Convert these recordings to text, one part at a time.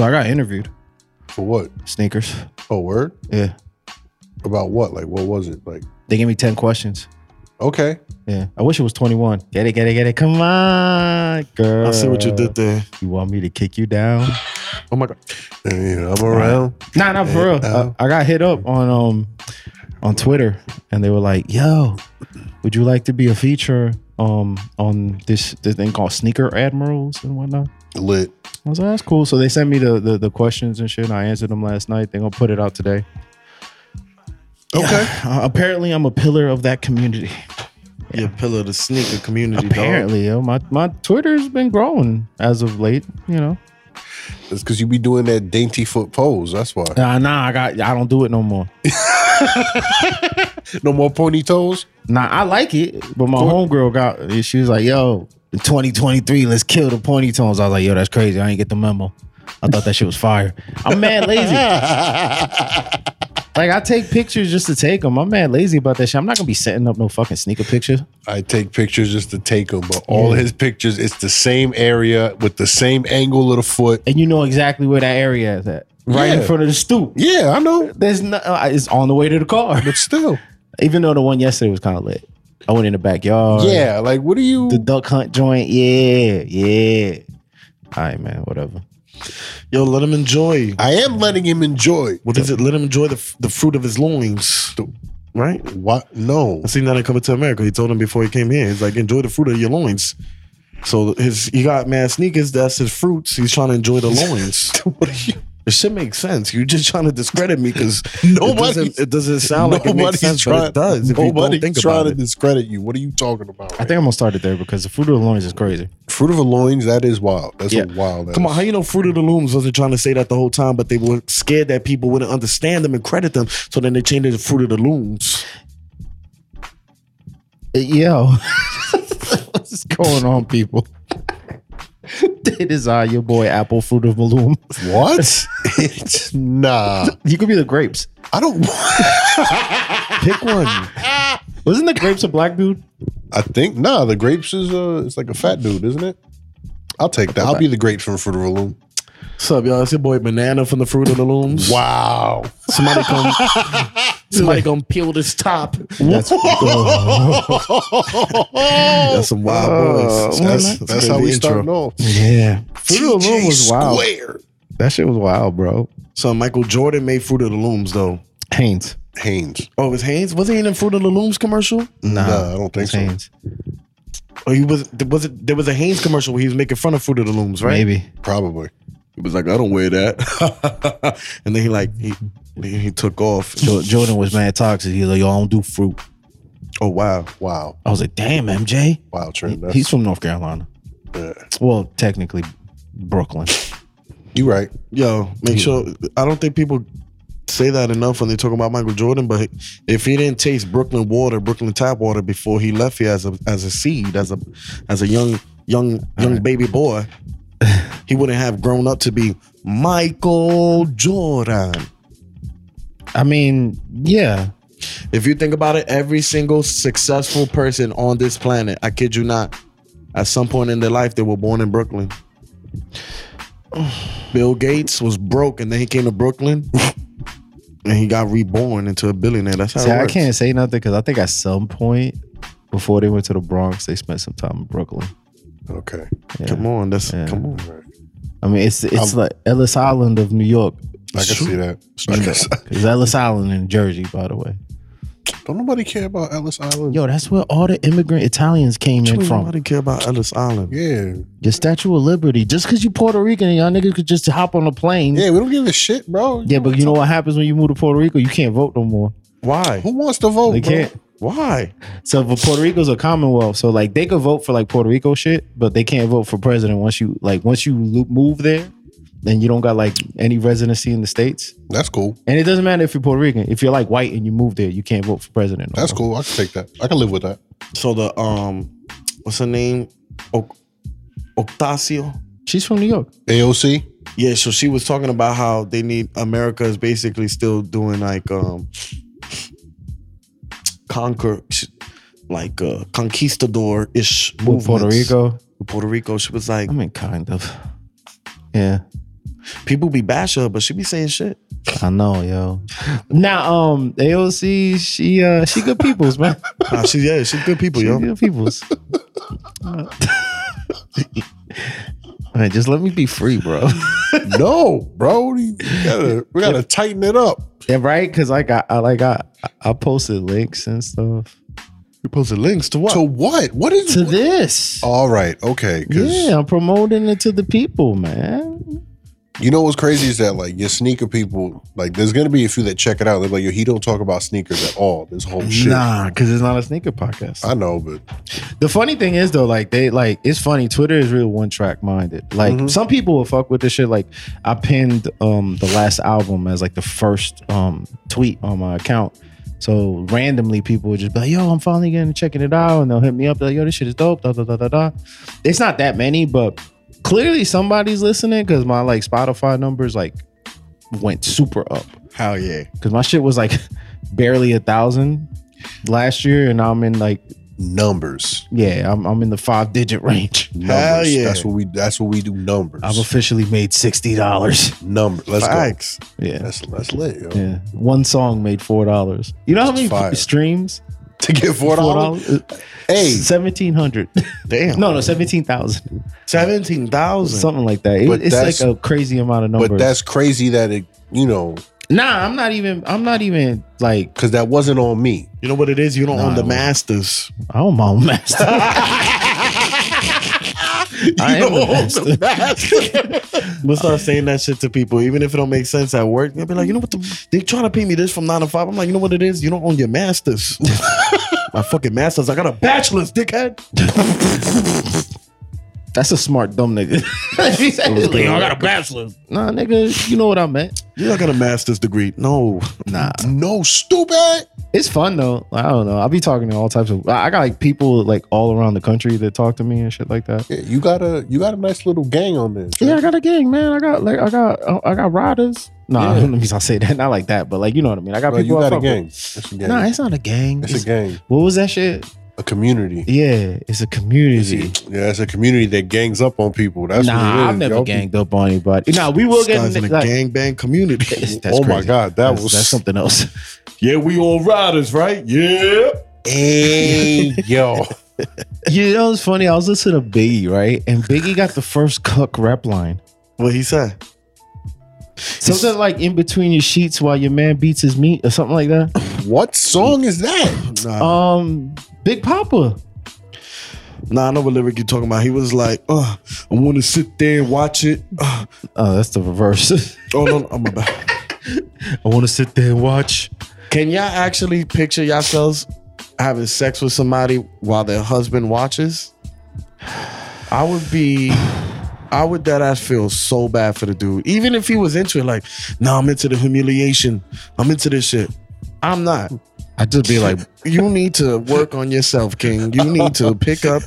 So I got interviewed. For what? Sneakers. Oh, word? Yeah. About what? Like, what was it? Like, They gave me 10 questions. okay. Yeah. I wish it was 21. Get it, get it, get it. Come on, girl. I see what you did there. You want me to kick you down? Oh my god. And, you know, I'm around. Nah, not for real. uh, I, I got hit up on um on Twitter and they were like, "Yo, would you like to be a feature um on this this thing called Sneaker Admirals and whatnot?" Lit. I was like, "That's cool." So they sent me the the, the questions and shit. And I answered them last night. They're gonna put it out today. Okay. Uh, apparently, I'm a pillar of that community. You're a pillar of the sneaker community. Apparently, yo, my my Twitter's been growing as of late. You know, It's because you be doing that dainty foot pose. That's why. nah, nah, I got I don't do it no more. No more pointy toes. Nah, I like it, but my homegirl got. She was like, "Yo, in 2023, let's kill the pointy tones." I was like, "Yo, that's crazy. I ain't get the memo. I thought that shit was fire. I'm mad lazy. like I take pictures just to take them. I'm mad lazy about that shit. I'm not gonna be setting up no fucking sneaker picture. I take pictures just to take them, but all Yeah. his pictures, it's the same area with the same angle of the foot. And you know exactly where that area is at, right in front of the stoop. Yeah, I know, There's no. uh, It's on the way to the car. but still, Even though the one yesterday was kind of lit. I went in the backyard. yeah. Like, what are you? The duck hunt joint. Yeah, yeah. All right, man. Whatever. Yo, let him enjoy. I am letting him enjoy. What is it? Let him enjoy the f- the fruit of his loins. Right? What? No. I seen that in Coming to America. He told him before he came here. He's like, enjoy the fruit of your loins. So his he got mad sneakers. That's his fruits. He's trying to enjoy the loins. What are you? It should make sense. You're just trying to discredit me because Nobody's- it doesn't, it doesn't sound like it makes sense, but it does. If you Nobody's trying to it. discredit you. What are you talking about? I think I'm gonna start it there because the fruit of the loins is crazy. fruit of the loins. That is wild. That's Yeah. a wild. Come on, how you know Fruit of the Looms wasn't trying to say that the whole time, but they were scared that people wouldn't understand them and credit them. So then they changed it to Fruit of the Looms. Yo, what's going on, people? It is uh, your boy Apple Fruit of Bloom. What? it's nah. You could be the grapes. I don't. Pick one. Wasn't the grapes a black dude? I think nah. The grapes is uh, it's like a fat dude, isn't it? I'll take that. I'll be the grapes from Fruit of the Loom. What's up, y'all? It's your boy Banana from the Fruit of the Looms. Wow. Somebody come, somebody gonna peel this top. That's That's some wild uh, boys. That's, that's how we start. start off. yeah. Fruit of the Loom was wild. Square. That shit was wild, bro. So Michael Jordan made Fruit of the Looms though. Hanes. Hanes. Oh, it was Hanes? Was he in the Fruit of the Looms commercial? Nah, Nah, I don't think so. Hanes. Or oh, he was was it there was a Hanes commercial where he was making fun of Fruit of the Looms, right? Maybe. Probably. He was like, I don't wear that. and then he like he he he took off. Jordan was mad toxic. He was like, yo, I don't do fruit. Oh wow. Wow. I was like, damn, MJ. Wow, Trent. That's, He's from North Carolina. yeah. Well, technically, Brooklyn. You right. Yo, make sure I don't think people say that enough when they talk about Michael Jordan, but if he didn't taste Brooklyn water, Brooklyn tap water before he left here as a as a seed, as a as a young young young baby boy, he wouldn't have grown up to be Michael Jordan. I mean, yeah. If you think about it, every single successful person on this planet, I kid you not, at some point in their life, they were born in Brooklyn. Bill Gates was broke and then he came to Brooklyn and he got reborn into a billionaire. That's how See, it I can't say nothing because I think at some point before they went to the Bronx, they spent some time in Brooklyn. Okay. Yeah. Come on, that's Yeah. come on. Right. I mean, it's it's Um, like Ellis Island of New York. I can see that. I can see- It's Ellis Island in Jersey, by the way. Don't nobody care about Ellis Island. Yo, that's where all the immigrant Italians came in from. Nobody care about Ellis Island. Yeah. Your Statue of Liberty. Just because you Puerto Rican, and y'all niggas could just hop on a plane. Yeah, we don't give a shit, bro. Yeah, but you know what happens when you move to Puerto Rico? You can't vote no more. Why? Who wants to vote? They bro? can't. Why? So for Puerto Rico's a Commonwealth, so like they could vote for like Puerto Rico shit, but they can't vote for president once you like once you lo- move there, then you don't got like any residency in the states. That's cool. And it doesn't matter if you're Puerto Rican. If you're like white and you move there, you can't vote for president. no That's more. cool. I can take that. I can live with that. So the um, what's her name? O- Octasio. She's from New York. AOC. Yeah, so she was talking about how they need America is basically still doing like um conquer like uh conquistador ish Puerto Rico. Puerto Rico. She was like, I mean, kind of. Yeah. People be bashing her, but she be saying shit. I know, yo. Now, um, AOC, she uh, she good peoples, man. Nah, she yeah, she good people, She yo. good peoples. Man, just let me be free, bro. no, bro. We gotta, we gotta tighten it up. yeah, right? Because like I, I like I I posted links and stuff You posted links to what? To what? What is to this. All right, okay. Yeah, I'm promoting it to the people, man. You know what's crazy is that like your sneaker people, like there's gonna be a few that check it out. They're like, yo, he don't talk about sneakers at all. This whole shit. Nah, because it's not a sneaker podcast. I know, but The funny thing is though, like they like it's funny. Twitter is real one track minded. Like Mhm. some people will fuck with this shit. Like I pinned um the last album as like the first um tweet on my account. So randomly people would just be like, "Yo, I'm finally getting to checking it out," and they'll hit me up like, "Yo, this shit is dope." Da da da da da. It's not that many, but clearly somebody's listening because my like Spotify numbers like went super up Hell yeah. because my shit was like barely a thousand last year, and now I'm in like numbers. yeah, I'm, I'm in the five digit range. Numbers. yeah. That's what we that's what we do. Numbers. I've officially made sixty dollars. Number. Let's Facts. go. Yeah, That's that's lit, yo. yeah. One song made four dollars. You know how That's many fire. streams? To get four dollars. Hey, seventeen hundred. Damn. no, no, seventeen thousand, Seventeen thousand. something like that. It- But it's like a crazy amount of numbers. but that's crazy that it, you know, nah. I'm not even. I'm not even like. because that wasn't on me. You know what it is? You don't Nah, own the it wasn't. masters. I own my I am the master. We'll start saying that shit to people, even if it don't make sense at work. They'll be like, you know what? The, they trying to pay me this from nine to five. I'm like, you know what it is? You don't own your masters. My fucking masters. I got a bachelor's, dickhead. That's a smart dumb nigga. He said, was like. I got a bachelor's. Nah, nigga, you know what I meant. You're not got a master's degree. No. Nah, No, stupid. it's fun though. I don't know. I'll be talking to all types of. I I got like people like all around the country that talk to me and shit like that. Yeah, you got a you got a nice little gang on this. Yeah, I got a gang, man. I got like I got uh, I got riders. Nah, Yeah. let me not say that. Not like that, but like you know what I mean. I got Bro, people. you I got a fuck with. gang. It's a gang. Nah, it's not a gang. it's It's- a gang. What was that shit? A community. Yeah, it's a community. Yeah, it's a community that gangs up on people. That's nah, what it is. I've never Y'all be- up on anybody. Nah, we will get in a like, gangbang community. It's- that's oh my god, that that's, was that's something else. yeah, we all riders, right? Yeah. Hey yo, you know, it's funny. I was listening to Biggie, right? And Biggie got the first cuck rep line. What he said? Something like in between your sheets while your man beats his meat or something like that. what song is that? Nah, Um, Big Poppa. nah, I know what lyric you're talking about. He was like, uh, I want to sit there and watch it. Uh, Oh, that's the reverse. oh, no, no, my bad. I want to sit there and watch. Can y'all actually picture yourselves having sex with somebody while their husband watches? I would be, I would that ass feel so bad for the dude. Even if he was into it, like, no, I'm into the humiliation. I'm into this shit. I'm not. I just be like, You need to work on yourself, King. You need to pick up,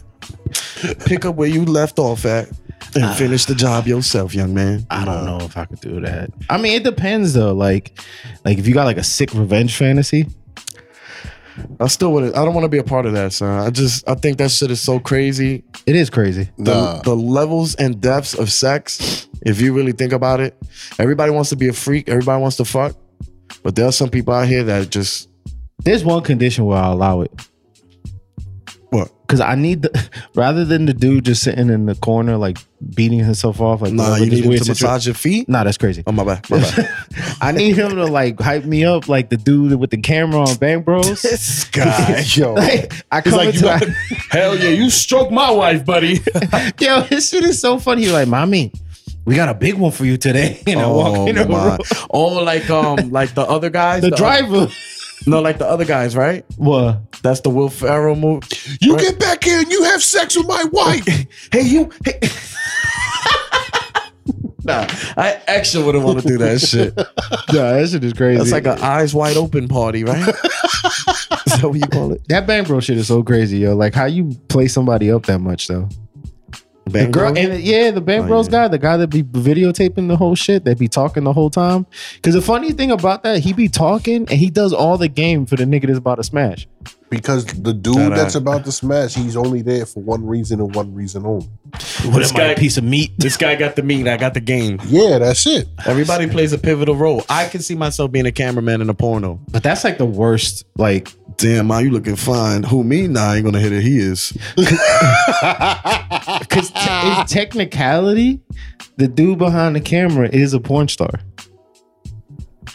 pick up where you left off at, and ah. finish the job yourself, young man. I don't know if I could do that. I mean, it depends though. Like, like if you got like a sick revenge fantasy, I still wouldn't. I don't want to be a part of that, son. I just, I think that shit is so crazy. it is crazy. the, Nah. the levels and depths of sex, if you really think about it, everybody wants to be a freak, everybody wants to fuck, but there are some people out here that just There's one condition where I'll allow it. what? Cause I need the rather than the dude just sitting in the corner like beating himself off like Nah, you need him to massage your feet. Nah, that's crazy. Oh my bad, my bad. I need him to like hype me up like the dude with the camera on Bang Bros. this guy, yo, like, I come like, into my- hell yeah, you stroke my wife, buddy. yo, this shit is so funny. He's like, mommy, we got a big one for you today. And I walk in the my. room. oh, like um, like the other guys, The driver. No, like the other guys, right? What? That's the Will Ferrell move. you get back here and you have sex with my wife. Hey, you. Hey. nah, I actually wouldn't want to do that shit. Yeah, that shit is crazy. That's like an eyes wide open party, right? Is that what you call it? that Bang Bro shit is so crazy, yo. Like how you play somebody up that much though. The girl, Bros? and yeah, the Bang Oh, Bros yeah. guy, the guy that be videotaping the whole shit, that be talking the whole time. Because the funny thing about that, he be talking and he does all the game for the nigga that's about to smash. because the dude That that's I- about to smash, he's only there for one reason and one reason only. What This am I, a guy- piece of meat? This guy got the meat. I got the game. Yeah, that's it. Everybody plays a pivotal role. I can see myself being a cameraman in a porno. But that's like the worst. Like, Damn, man, you looking fine. Who me? Nah, I ain't gonna hit it. He is. because in technicality, the dude behind the camera is a porn star.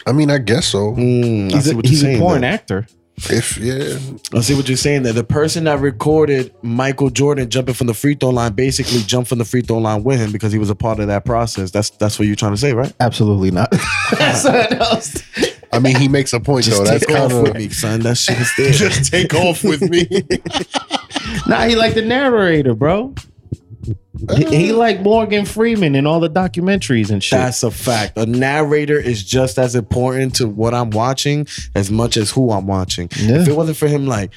I mean, I guess so. Mm, I He's see a, what you're he's a saying. porn there. actor. If yeah, I see what you're saying. There, the person that recorded Michael Jordan jumping from the free throw line basically jumped from the free throw line with him because he was a part of that process. That's that's what you're trying to say, right? Absolutely not. That's something else. I mean, he makes a point though. That's take kind off with of me, son. That shit is there. just take off with me. Nah, he like the narrator, bro. He, he uh. like Morgan Freeman in all the documentaries and shit. That's a fact. A narrator is just as important to what I'm watching as much as who I'm watching. Yeah. If it wasn't for him, like,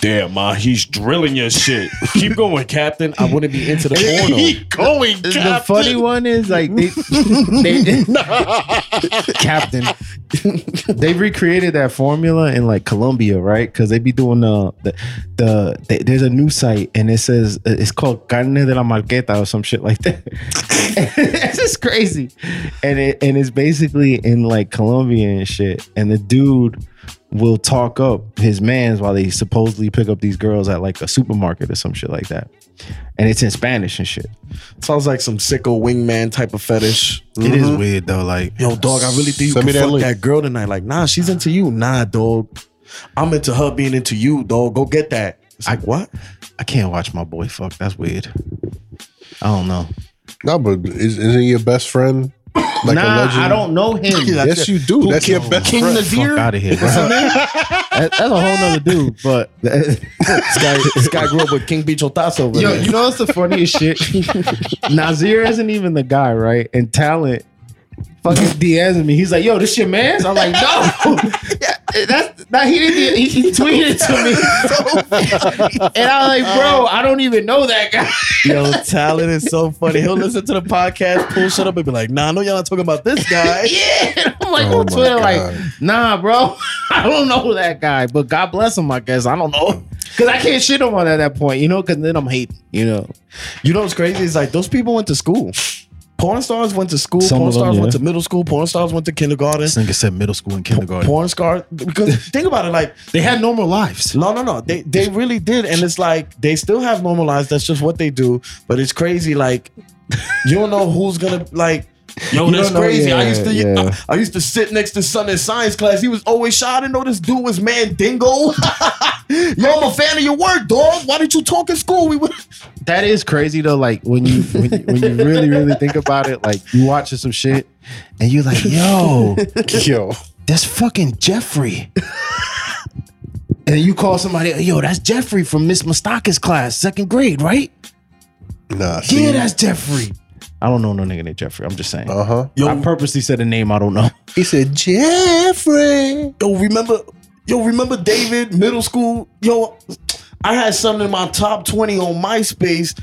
damn, ma, he's drilling your shit. Keep going, Captain. I wouldn't be into the porno. Keep going, Captain. the funny one is like they, they Captain. they recreated that formula in like Colombia, right? Because they be doing the the, the they, there's a new site and it says it's called Carne de la Marqueta or some shit like that. it's just crazy, and it and it's basically in like Colombia and shit. And the dude will talk up his mans while they supposedly pick up these girls at like a supermarket or some shit like that. And it's in Spanish and shit. Sounds like some sicko wingman type of fetish. It is mm-hmm. weird though. Like, Yo, dog, I really think you Send me can that fuck link. that girl tonight. Like, nah, she's into you. Nah, dog. I'm into her being into you, dog. Go get that. It's like, what? I can't watch my boy fuck. That's weird. I don't know. No, but is, isn't he your best friend? Like nah, a legend? I don't know him. Yes, you do. That's your best King friend. Nazir? Fuck out of here. bro. That- that's a whole nother dude. But This guy, this guy grew up with King Bicho Tasso over yo, there. you know what's the funniest shit? Nazir isn't even the guy, right? And talent fucking DMs me. He's like, "Yo, this your man's?" I'm like, "No, yeah, that's not." He didn't. He, he tweeted to me, and I'm like, "Bro, I don't even know that guy." Yo, Talent is so funny. He'll listen to the podcast, pull shit up, and be like, "Nah, I know y'all not talking about this guy." Yeah, I'm like Oh on Twitter, God. like, nah, bro, I don't know that guy, but God bless him, I guess. I don't know, cause I can't shit him on at that point, you know, cause then I'm hating, you know. You know what's crazy? Is like those people went to school. Porn stars went to school. Some porn them, stars yeah. went to middle school. Porn stars went to kindergarten. nigga said middle school and kindergarten. Porn stars because think about it, like They had normal lives. No, no, no. They they really did, and it's like they still have normal lives. That's just what they do. But it's crazy. Like you don't know who's gonna like. Yo, that's know, crazy. I used to yeah. I, I used to sit next to son in science class. He was always shy. I didn't know this dude was Mandingo. Yo, I'm a fan of your work, dog. Why didn't you talk in school? We would. That is crazy though. Like when you when you, when you really really think about it, like you watching some shit and you're like, yo, Yo, that's fucking Jeffrey. and you call somebody, yo, that's Jeffrey from Miss Mastaka's class, second grade, right? nah. See, Yeah, that's Jeffrey. I don't know no nigga named Jeffrey. I'm just saying. uh huh. Yo, I purposely said a name I don't know. He said Jeffrey. Yo, remember, yo, remember David, middle school? Yo, I had something in my top 20 on MySpace.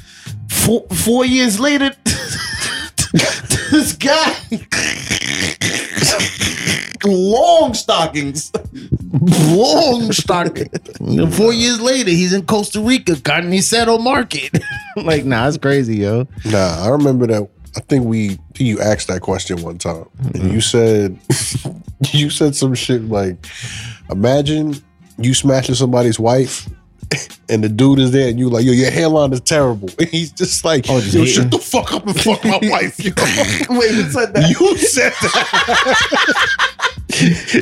Four, four years later, this guy, long stockings, long stockings. Four years later, he's in Costa Rica, Carnicero Market. like, nah, it's crazy, yo. Nah, I remember that. I think we you asked that question one time, and mm-hmm. you said you said some shit like, "Imagine you smashing somebody's wife." And the dude is there, and you like, yo, your hairline is terrible. And he's just like, Oh, yo, shut the fuck up and fuck my wife. Yo. Wait, who said that? You said that.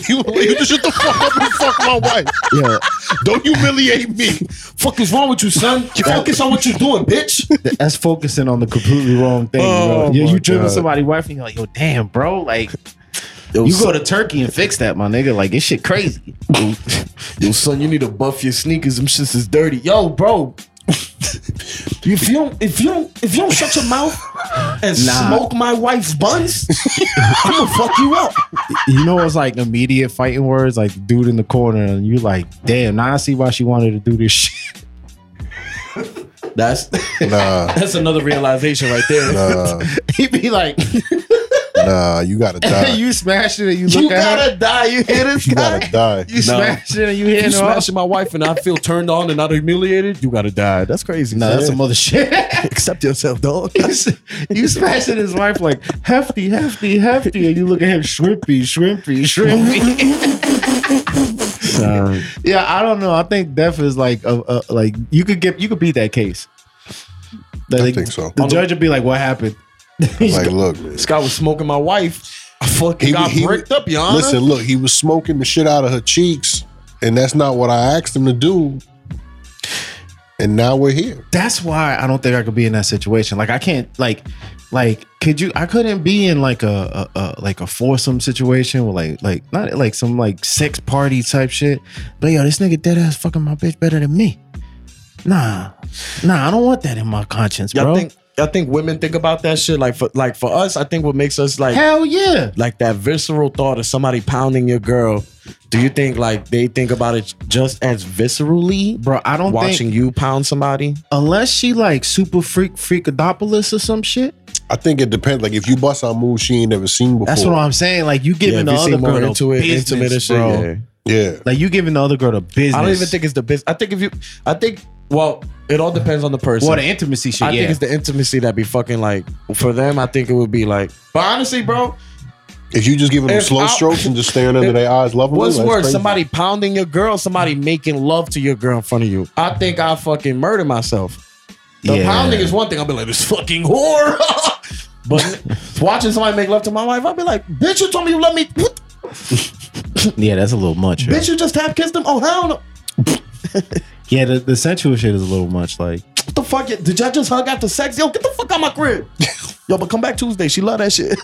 you, you just shut the fuck up and fuck my wife. Yeah, Don't humiliate me. fuck is wrong with you, son? You focus on what you're doing, bitch. that's focusing on the completely wrong thing. Oh, bro. Yeah, you driven somebody's wife, and you're like, yo, damn, bro, like. Yo, You son, go to Turkey and fix that, my nigga. Like, this shit crazy. yo, son, you need to buff your sneakers. Them shits is dirty. Yo, bro. if you don't, if you don't, if you don't shut your mouth and Nah. smoke my wife's buns, I'm gonna fuck you up. You know it's like immediate fighting words? Like, dude in the corner, and you're like, damn, now I see why she wanted to do this shit. That's Nah, that's another realization right there. nah. He'd be like, Nah, you gotta die. you smash it and you look You at her. gotta die. You hear this you guy? gotta die. You smash it and you If hit you her smashing my wife and I feel turned on and not humiliated, you gotta die. That's crazy. No, son. that's some other shit. Accept yourself, dog. you smashing his wife like hefty, hefty, hefty, and you look at him shrimpy, shrimpy, shrimpy. Yeah, I don't know. I think death is like a, a like you could get you could beat that case. I think so. The judge would be like, "What happened?" Like, look, man. this guy was smoking my wife. I fucking He- got he- bricked up, Your Honor. Listen, look, he was smoking the shit out of her cheeks, and that's not what I asked him to do. And now we're here. That's why I don't think I could be in that situation. Like I can't like like could you I couldn't be in like a, a, a like a foursome situation with like like not like some like sex party type shit. But yo, this nigga dead ass fucking my bitch better than me. Nah. Nah, I don't want that in my conscience, Y'all bro. think y'all think women think about that shit? Like for like for us, I think what makes us like Hell yeah. like that visceral thought of somebody pounding your girl. Do you think like they think about it just as viscerally? Bro, I don't Watching think you pound somebody, unless she like super freak freakadopolis or some shit. I think it depends. Like if you bust out moves she ain't never seen before. That's what I'm saying. Like you giving yeah, the you other girl into it, business, intimate and shit. bro. Yeah. Yeah. Like you giving the other girl the business. I don't even think it's the business. I think if you, I think well, it all depends on the person. well the intimacy shit. I yeah. think it's the intimacy that be fucking like for them. I think it would be like, but honestly, bro, If you just give them If slow I- strokes and just staring under their eyes, loving what's them, that's worse, somebody pounding your girl, somebody making love to your girl in front of you? I think I fucking murder myself. The Yeah. pounding is one thing. I'll be like, this fucking whore. but watching somebody make love to my wife, I'll be like, bitch, you told me you love me. What? Yeah, that's a little much. yo. Bitch, you just tap kissed him. Oh hell no. Yeah, the, the sensual shit is a little much. Like, What the fuck? Did y'all just hug after sex? Yo, get the fuck out my crib. Yo, but come back Tuesday. She love that shit.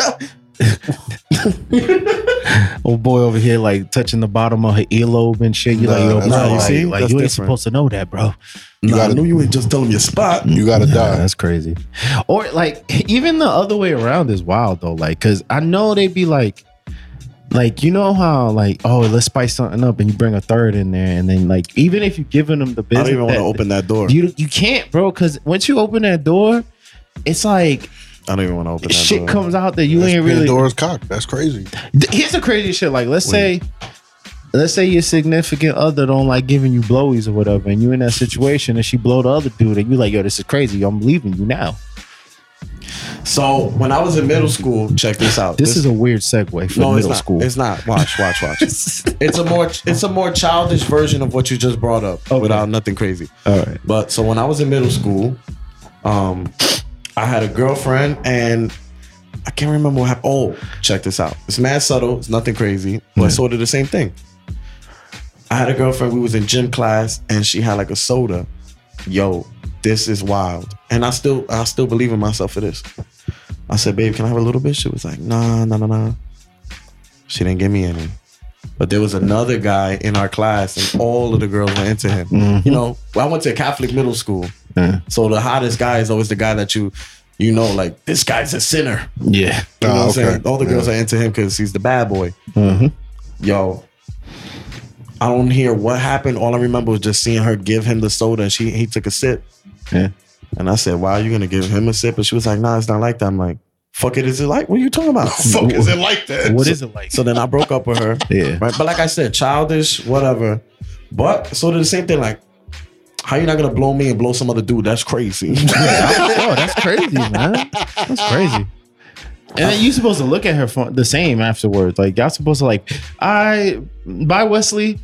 old boy over here, like touching the bottom of her earlobe and shit. You Nah, like, yo, bro, like, See? like you ain't different. supposed to know that, bro. nah, gotta- I knew you ain't just tell him your spot. you gotta Nah, die. that's crazy. Or like, even the other way around is wild though. Like, cause I know they'd be like, like you know how like, oh, let's spice something up, and you bring a third in there, and then like, even if you're giving them the business, I don't even want to open that door. You you can't, bro, because once you open that door, it's like I don't even want to open that door. shit door. comes out that you That's ain't really. Pandora's cock. That's crazy. Here's the crazy shit. Like, let's say, let's say your significant other don't like giving you blowies or whatever, and you in that situation, and she blow the other dude, and you like, yo, this is crazy. I'm leaving you now. So when I was in middle school, check this out. This, is a weird segue for no, it's middle not. school. It's not. Watch, watch, watch. it's a more it's a more childish version of what you just brought up Okay. without nothing crazy. All right. But so when I was in middle school, um, I had a girlfriend and I can't remember what happened. Oh, check this out. It's mad subtle. It's nothing crazy, but it's sort of the same thing. I had a girlfriend. We was in gym class and she had like a soda. Yo, this is wild. And I still I still believe in myself for this. I said, babe, can I have a little bit? She was like, nah, nah, nah, nah. She didn't give me any. But there was another guy in our class, and all of the girls went into him. You know, I went to a Catholic middle school, Yeah. so the hottest guy is always the guy that you, you know, like this guy's a sinner. Yeah. You know Ah, what I'm okay. saying? All the girls are into him because he's the bad boy. Mhm. Yo, I don't hear what happened. All I remember was just seeing her give him the soda, and she he took a sip. Yeah. And I said, "Why are you gonna give him a sip?" And she was like, "Nah, it's not like that." I'm like, "Fuck it, is it like? What are you talking about?" Fuck is it like that? What is it like? So then I broke up with her. Yeah. Right. But like I said, childish, whatever. But so of the same thing, like, how you not gonna blow me and blow some other dude? That's crazy. oh, that's crazy, man. That's crazy. And then you supposed to look at her phone the same afterwards. Like y'all supposed to like, I bye Wesley.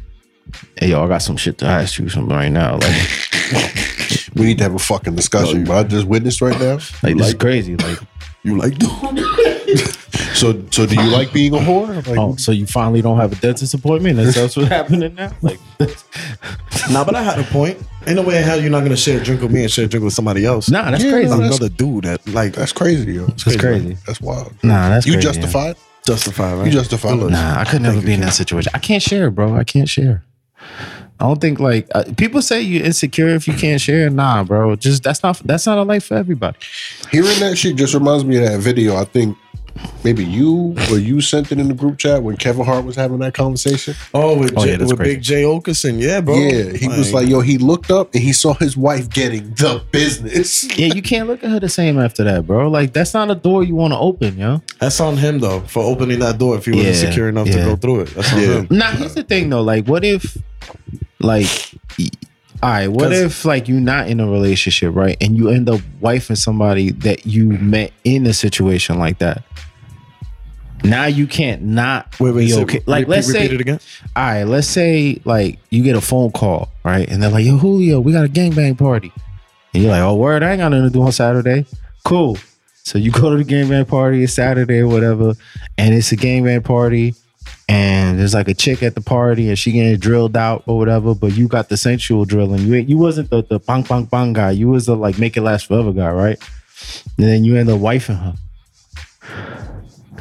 Hey yo, I got some shit to ask you something right now. Like, We need to have a fucking discussion. But I just witnessed right now. like this is crazy. Like, you like doing. So, so do you like being a whore? Like, oh, so you finally don't have a dentist appointment? That's, that's what's happening now. Like, Nah, but I had a point. Ain't no way in hell you're not gonna share a drink with me and share a drink with somebody else. nah, that's Yeah, crazy. no, that's- Another dude that like that's crazy, yo. That's crazy. That's wild. Nah, that's you crazy, justified. justified, right? You justified. Nah, I could never be in that situation. I can't share, bro. I can't share. I don't think like uh, people say you're insecure if you can't share. Nah, bro. Just that's not that's not a life for everybody. Hearing that shit just reminds me of that video. I think maybe you or you sent it in the group chat when Kevin Hart was having that conversation. Oh, with, Oh, J- yeah, with crazy. Big Jay Oakerson, yeah, bro. Yeah, he was like, yo, he looked up and he saw his wife getting the business. Yeah, you can't look at her the same after that, bro. Like that's not a door you want to open, yo. that's on him though for opening that door if he wasn't Yeah, secure enough to go through it. That's on Yeah. him. Now here's the thing though, like what if like y- all right, what if like you're not in a relationship, right? And you end up wifing somebody that you met in a situation like that. Now you can't not Wait, wait, be say- okay. Like repeat- let's repeat say it again. all right, let's say like you get a phone call, right? And they're like, yo, Julio, we got a gangbang party. And you're like, oh, word, I ain't got nothing to do on Saturday. Cool. So you go to the gangbang party, it's Saturday or whatever, and it's a gangbang party, and there's like a chick at the party and she getting drilled out or whatever, but you got the sensual drilling. You ain't- you wasn't the, the bang bang bang guy. You was the like make it last forever guy, right? And then you end up wifing her.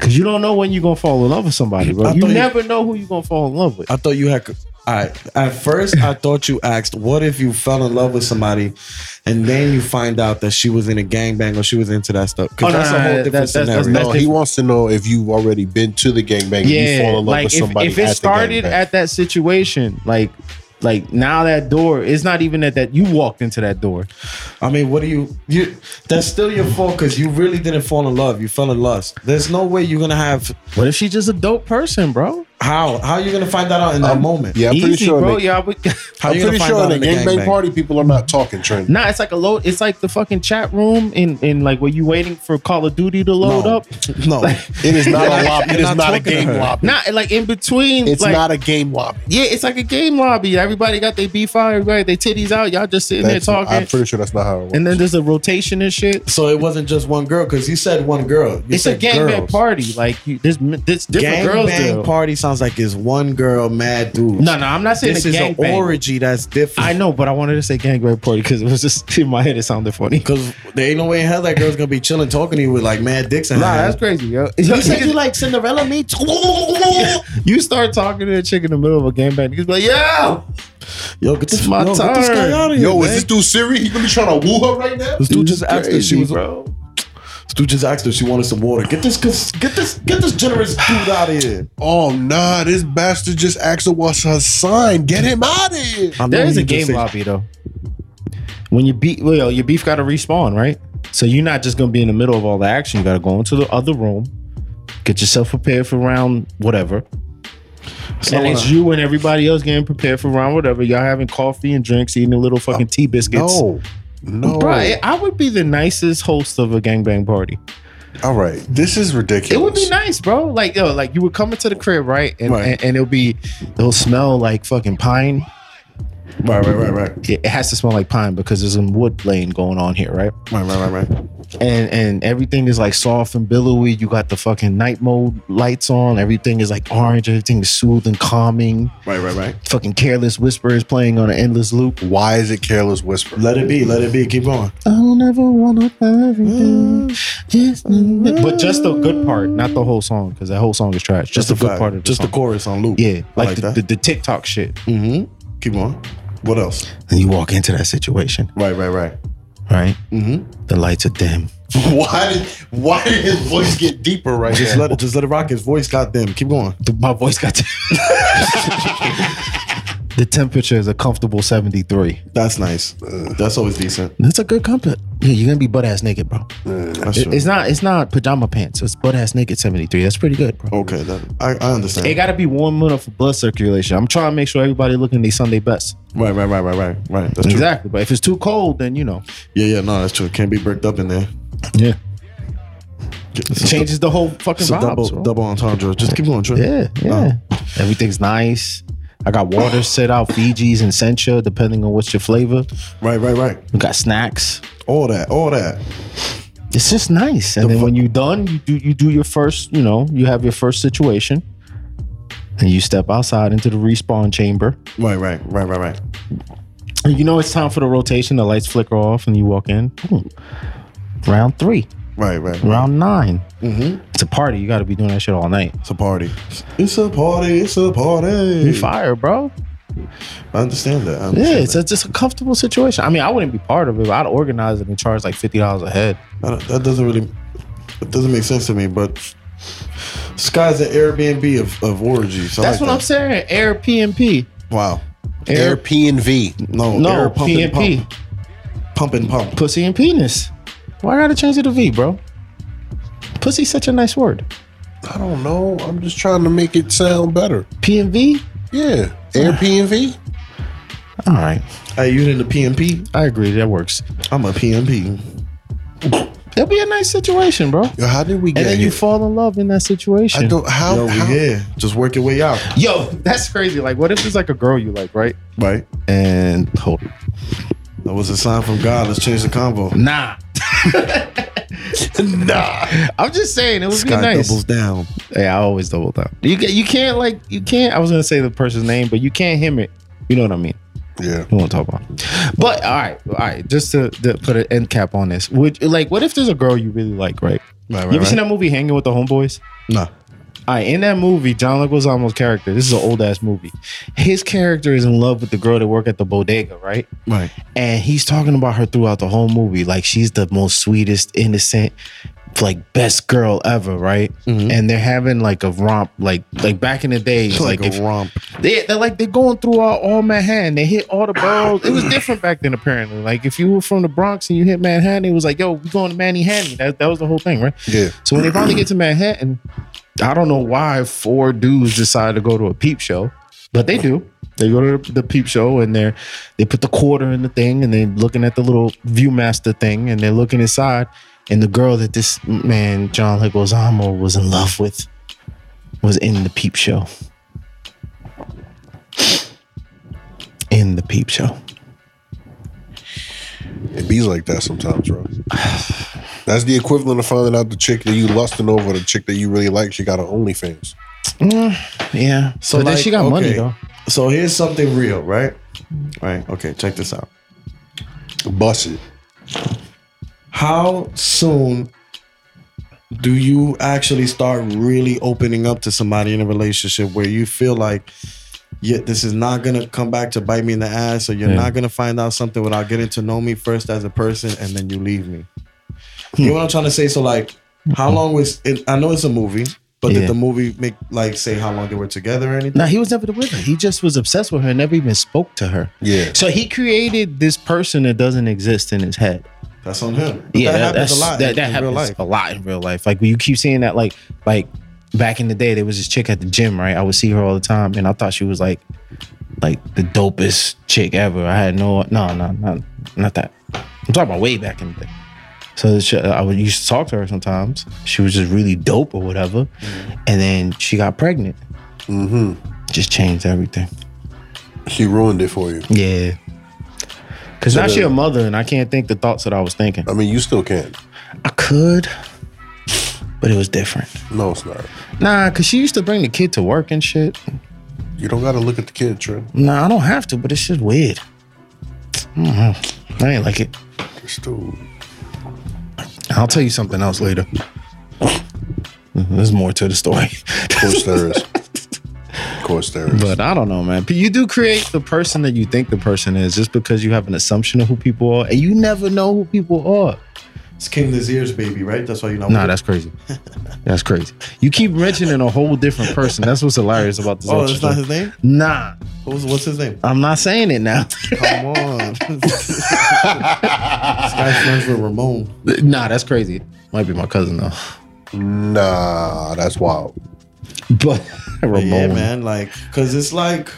Cause you don't know when you're gonna fall in love with somebody, bro. You thought you- never know who you're gonna fall in love with. I thought you had. All right. At first, I thought you asked, "What if you fell in love with somebody, and then you find out that she was in a gangbang or she was into that stuff?" Because Oh, no, that's no, a whole no, different that's- that's- scenario. that's No, he wants to know if you've already been to the gangbang. and you fall in love like with if, somebody. if it at started at that situation, like like now that door, it's not even that that you walked into that door. I mean, what do you? You that's still your fault because you really didn't fall in love. You fell in lust. There's no way you're gonna have. What if she's just a dope person, bro? How? How are you gonna find that out in that um, moment? yeah, I'm pretty Easy, sure. bro. they- Yeah, I would, How I'm you gonna pretty find sure out in in a the gangbang gangbang? party, people are not talking trendy. nah, it's like a load. It's like the fucking chat room in in like when you waiting for Call of Duty to load No. up. No, It is not a lobby. It is not not a talking to game her. lobby. Not like in between. It's like, not a game lobby. Yeah, it's like a game lobby. Everybody got their beef out. Everybody their titties out. Y'all just sitting That's- there talking. I'm pretty sure that's not how it works. and then there's a rotation and shit. So it wasn't just one girl because you said one girl. You It's a said gangbang girls. party. Like you, there's there's different girls Gangbang there. party sounds like it's one girl, mad dude. No, no, I'm not saying this a is an gangbang. orgy that's different. I know, but I wanted to say gangbang party because it was just in my head. It sounded funny. Because there ain't no way in hell that girl's gonna be chilling talking to you with like mad dicks in her Nah, hand. that's crazy, yo. You said you like Cinderella me too. you start talking to a chick in the middle of a gangbang. He's like, yeah, Yo, get this, It's my yo, get this guy turn. out of here. Yo, man. is this dude Siri? He gonna be trying to woo her right now? This dude just It's asked her. She was bro. This dude just asked her. She wanted some water. Get this, get this, get this generous dude out of here. Oh nah, this bastard just asked her what's her sign. Get him out of here. I know There is a game say- lobby though. When you beat, well, your beef got to respawn, right? So you're not just gonna be in the middle of all the action. You got to go into the other room, get yourself prepared for round whatever. So, and it's uh, you and everybody else getting prepared for round whatever. Y'all having coffee and drinks, eating a little fucking tea biscuits. No, no. Bro, I would be the nicest host of a gangbang party. All right, this is ridiculous. It would be nice, bro. Like yo, like you would come into the crib, right? And Right. and, and it'll be it'll smell like fucking pine. Right, right, right, right, It, it has to smell like pine because there's some wood laying going on here, right? right, right, right, right. And and everything is like soft and billowy. You got the fucking night mode lights on. Everything is like orange. Everything is soothing, calming. Right, right, right. Fucking careless whisper is playing on an endless loop. Why is it careless whisper? Let it be. Let it be. Keep going. I'll never wanna everything. Just but just the good part, not the whole song, because that whole song is trash. Just the good fact. part of the just song. the chorus on loop. Yeah, I like, the, the, the TikTok shit. mm-hmm. Keep going. What else? And you walk into that situation, Right, right, right. right? Mm-hmm. The lights are dim. Why did why did his voice get deeper right Just let it. Just let it rock. His voice got them. Keep going. The- My voice got. the temperature is a comfortable seventy-three. That's nice. Uh, that's always decent. That's a good comfort. Yeah, you're gonna be butt ass naked, bro. That's It- true. it's not. It's not pajama pants. It's butt ass naked seventy-three. That's pretty good, bro. okay. That, I, I understand. It got to be warm enough for blood circulation. I'm trying to make sure everybody looking their Sunday best. right, right, right, right, right, right. That's true. Exactly. But if it's too cold, then you know. Yeah, yeah. No, that's true. It can't be bricked up in there. Yeah. It changes the whole fucking It's a vibes, double bro. double entendre. Just keep going, Trey. Yeah, yeah. Everything's nice. I got water set out, Fiji's and Sencha, depending on what's your flavor. Right, right, right. We got snacks. All that, all that. It's just nice. And then when you're done, you do you do your first, you know, you have your first situation. And you step outside into the respawn chamber. Right, right, right, right, right. And you know it's time for the rotation. The lights flicker off and you walk in. Boom. Round three, Right, right. right. round 9 Mm-hmm. It's a party. You got to be doing that shit all night. It's a party. It's a party. It's a party. You fire, bro. I understand that. I Yeah, understand it's, it's just a comfortable situation. I mean, I wouldn't be part of it. But I'd organize it and charge like fifty dollars a head. that. That, that doesn't really. It doesn't make sense to me. But Sky's an Airbnb of, of orgies. I That's like what I'm saying. Air PMP. Wow. Air P and V. No, No, air pump and PMP. pump. Pump and pump. Pussy and penis. Why I gotta change it to V, bro? Pussy's such a nice word. I don't know. I'm just trying to make it sound better. P and V. Yeah. Ah. Air P and V. All right, Hey, you in the PMP? I agree. That works. I'm a PMP. It'll be a nice situation, bro. Yo, how did we get And then here? you fall in love in that situation. I don't. How? Yo, how here. Just work your way out. Yo, that's crazy. Like, what if it's like a girl you like, right? Right. And hold it. That was a sign from God. Let's change the combo. Nah. nah. I'm just saying it would Sky be nice. doubles down. Yeah, I always double down. You ca- you can't like you can't. I was gonna say the person's name, but you can't him it. You know what I mean? yeah. We won't talk about. It. But all right, all right. Just to, to put an end cap on this, would like what if there's a girl you really like, right? Right, right, you ever right. seen that movie Hanging with the Homeboys? Nah. All right, in that movie, John Leguizamo's character. This is an old ass movie. His character is in love with the girl that work at the bodega, right? Right. and he's talking about her throughout the whole movie like she's the most sweetest innocent like best girl ever right Mhm. and they're having like a romp like like back in the days It's like, like, a if romp. they, they're like they're going through all, all manhattan they hit all the boroughs it was different back then apparently like if you were from the bronx and you hit manhattan it was like yo we going to manny hanny that, that was the whole thing right Yeah. so when they finally get to manhattan i don't know why four dudes decide to go to a peep show but they do. They go to the peep show and they're they put the quarter in the thing and they're looking at the little viewmaster thing and they're looking inside and the girl that this man john leguizamo was in love with was in the peep show. In the peep show It be like that sometimes, bro. That's the equivalent of finding out the chick that you lusting over, the chick that you really like, she got an OnlyFans. Mm, yeah so So, but then like, she got money though So here's something real, right? Right. Okay, check this out. Bust it. How soon do you actually start really opening up to somebody in a relationship where you feel like, yeah, this is not gonna come back to bite me in the ass, or you're Yeah. not gonna find out something without getting to know me first as a person, and then you leave me. Hmm. You know what I'm trying to say? So like, how long was it? I know it's a movie, but Yeah. did the movie make like say how long they were together or anything? no he was never with her he just was obsessed with her and never even spoke to her Yeah. so he created this person that doesn't exist in his head That's on him. But yeah, that that, happens that's, a lot That, in, that happens real life. a lot in real life. Like when you keep seeing that, like like back in the day, there was this chick at the gym, right? I would see her all the time, and I thought she was like like the dopest chick ever. I had no, no, no, not not that. I'm talking about way back in the day. So I would used to talk to her sometimes. She was just really dope or whatever, and then she got pregnant. Mm-hmm. Just changed everything. She ruined it for you. Yeah. Cause So now she a mother, and I can't think the thoughts that I was thinking. I mean, you still can. I could, but it was different. No, it's not. Nah, cause she used to bring the kid to work and shit. You don't got to look at the kid, Trent. Nah, I don't have to, but it's just weird. I don't know. I ain't like it. I'll tell you something else later. There's more to the story. of course there is. Of course there is. But I don't know, man. You do create the person that you think the person is just because you have an assumption of who people are, and you never know who people are. It's King Nazir's baby, right? That's why you know. Nah, that's crazy. That's crazy. You keep mentioning a whole different person. That's what's hilarious about this. Oh, extra that's not his name. Nah, Who's, what's his name? I'm not saying it now. Come on. this guy's friends with Ramon. nah, that's crazy. Might be my cousin though. nah, that's wild. But Ramon, Yeah, man. Like, cause it's like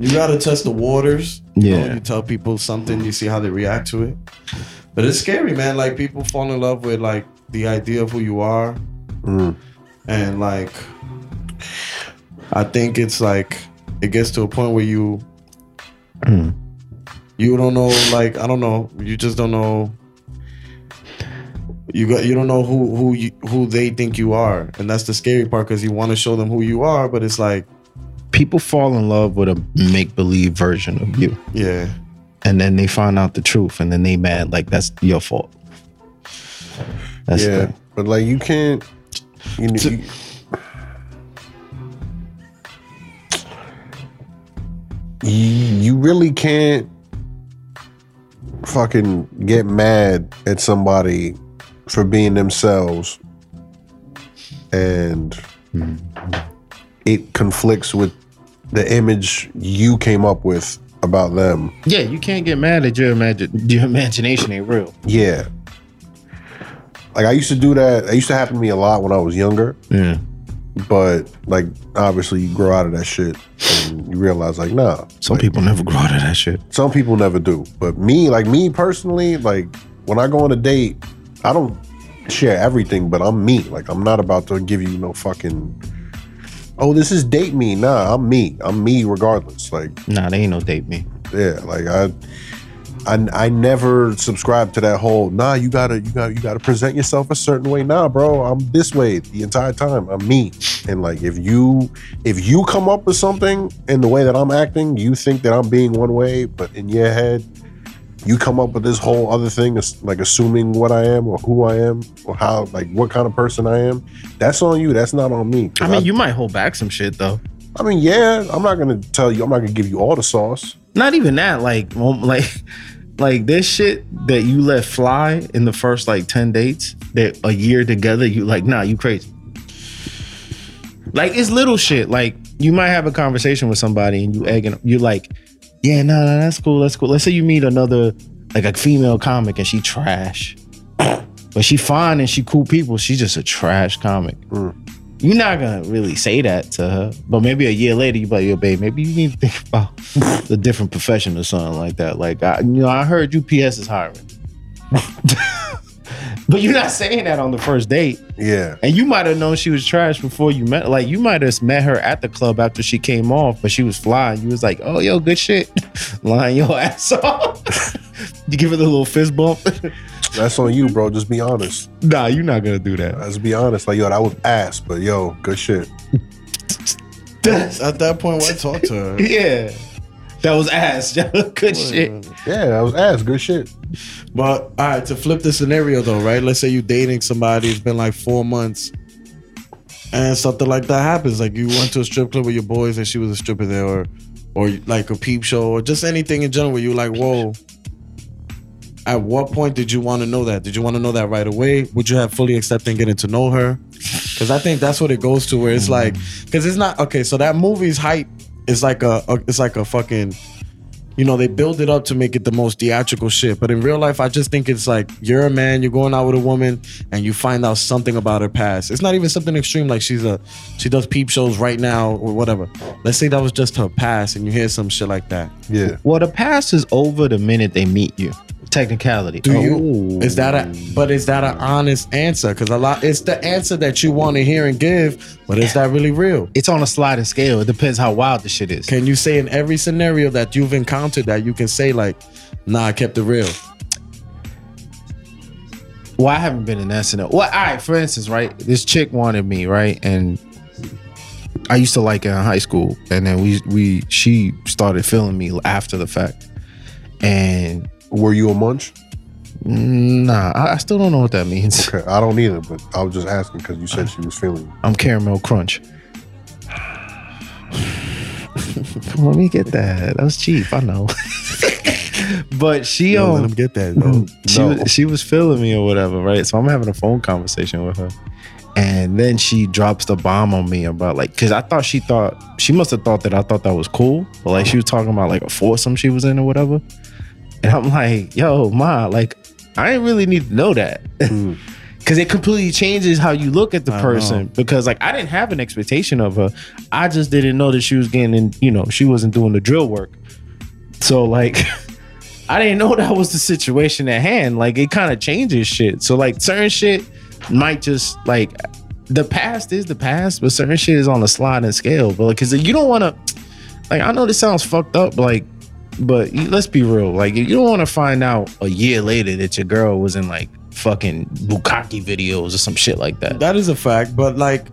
you gotta test the waters. You know, Yeah. you tell people something, you see how they react to it. But it's scary, man. Like people fall in love with like the idea of who you are, Mm. and like I think it's like it gets to a point where you Mm. you don't know. Like I don't know. You just don't know. You got you don't know who who you, who they think you are, and that's the scary part because you want to show them who you are, but it's like people fall in love with a make believe version of you, yeah. And then they find out the truth, and then they mad like that's your fault. That's yeah, the, but like you can't. You, you, you you really can't fucking get mad at somebody for being themselves and mm-hmm. it conflicts with the image you came up with about them. Yeah, you can't get mad at your imagine your imagination ain't real. Yeah. Like I used to do that. It used to happen to me a lot when I was younger. Yeah. But like obviously you grow out of that shit and you realize like nah. Some people never grow out of that shit. Some people never do. But me, like me personally, like when I go on a date, I don't share everything, but I'm me. Like I'm not about to give you no fucking Oh, this is date me. Nah, I'm me. I'm me regardless. Like, Nah, they ain't no date me. yeah, like I I I never subscribe to that whole nah, you gotta you gotta you gotta present yourself a certain way. Nah, bro, I'm this way the entire time. I'm me. And like if you if you come up with something in the way that I'm acting, you think that I'm being one way, but in your head, you come up with this whole other thing, like assuming what I am or who I am or how like what kind of person I am. That's on you. That's not on me. I mean, you might hold back some shit though. I mean, yeah, I'm not gonna tell you. I'm not gonna give you all the sauce. Not even that. Like, like, like this shit that you let fly in the first like ten dates that a year together. You like, nah, you crazy. Like it's little shit. Like you might have a conversation with somebody and you egging. You like, yeah, no, no, that's cool, that's cool. Let's say you meet another like a female comic and she trash, but she fine and she cool people. She's just a trash comic. Mm. You're not gonna really say that to her, but maybe a year later you like, yo, babe, maybe you need to think about the different profession or something like that. Like, I, you know, I heard UPS is hiring, but you're not saying that on the first date. Yeah, And you might have known she was trash before you met. Like, you might have met her at the club after she came off, but she was flying. You was like, oh, yo, good shit, lying your ass off. you give her the little fist bump. that's on you, bro. Just be honest. nah, you're not gonna do that. Let's be honest. Like, yo, that was ass, but yo, good shit. At that point, why talk to her? Yeah. That was ass. Good shit. Yeah, that was ass. Good shit. But all right, to flip the scenario though, right? Let's say you're dating somebody, it's been like four months, and something like that happens. Like you went to a strip club with your boys and she was a stripper there, or or like a peep show, or just anything in general where you like, whoa. At what point did you want to know that? Did you want to know that right away? Would you have fully accepted getting to know her? Because I think that's what it goes to, where it's mm-hmm. like, because it's not okay. So that movie's hype is like a, a it's like a fucking you know, they build it up to make it the most theatrical shit. But in real life, I just think it's like you're a man, you're going out with a woman, and you find out something about her past. It's not even something extreme like she's a she does peep shows right now or whatever. Let's say that was just her past, and you hear some shit like that. Yeah. Well, the past is over the minute they meet you. Technicality. Do you? Oh. Is that a? But is that an honest answer? Because a lot, it's the answer that you want to hear and give. But is that really real? It's on a sliding scale. It depends how wild the shit is. Can you say in every scenario that you've encountered that you can say like, "Nah, I kept it real." Well, I haven't been in that scenario. Well, all right. For instance, right, this chick wanted me, right, and I used to like her in high school, and then we we she started feeling me after the fact, and Were you a munch? nah, I, I still don't know what that means. Okay, I don't either, but I was just asking because you said she was feeling you. I'm caramel crunch. Come on, let me get that. That was cheap. I know. but she Yo, let um them get that. Though. she No. was, she was feeling me or whatever, right? So I'm having a phone conversation with her, and then she drops the bomb on me about like, cause I thought she thought she must have thought that I thought that was cool, but like she was talking about like a foursome she was in or whatever, and I'm like, yo, ma, like I didn't really need to know that. Mm. Cause it completely changes how you look at the I person. know. Because like I didn't have an expectation of her. I just didn't know that she was getting in, you know, she wasn't doing the drill work. So like I didn't know that was the situation at hand. Like it kind of changes shit. So like certain shit might just like the past is the past, but certain shit is on a sliding scale. But like, cause you don't want to like I know this sounds fucked up, but like, but let's be real. Like you don't want to find out a year later that your girl was in like fucking bukkake videos or some shit like that. That is a fact, but like,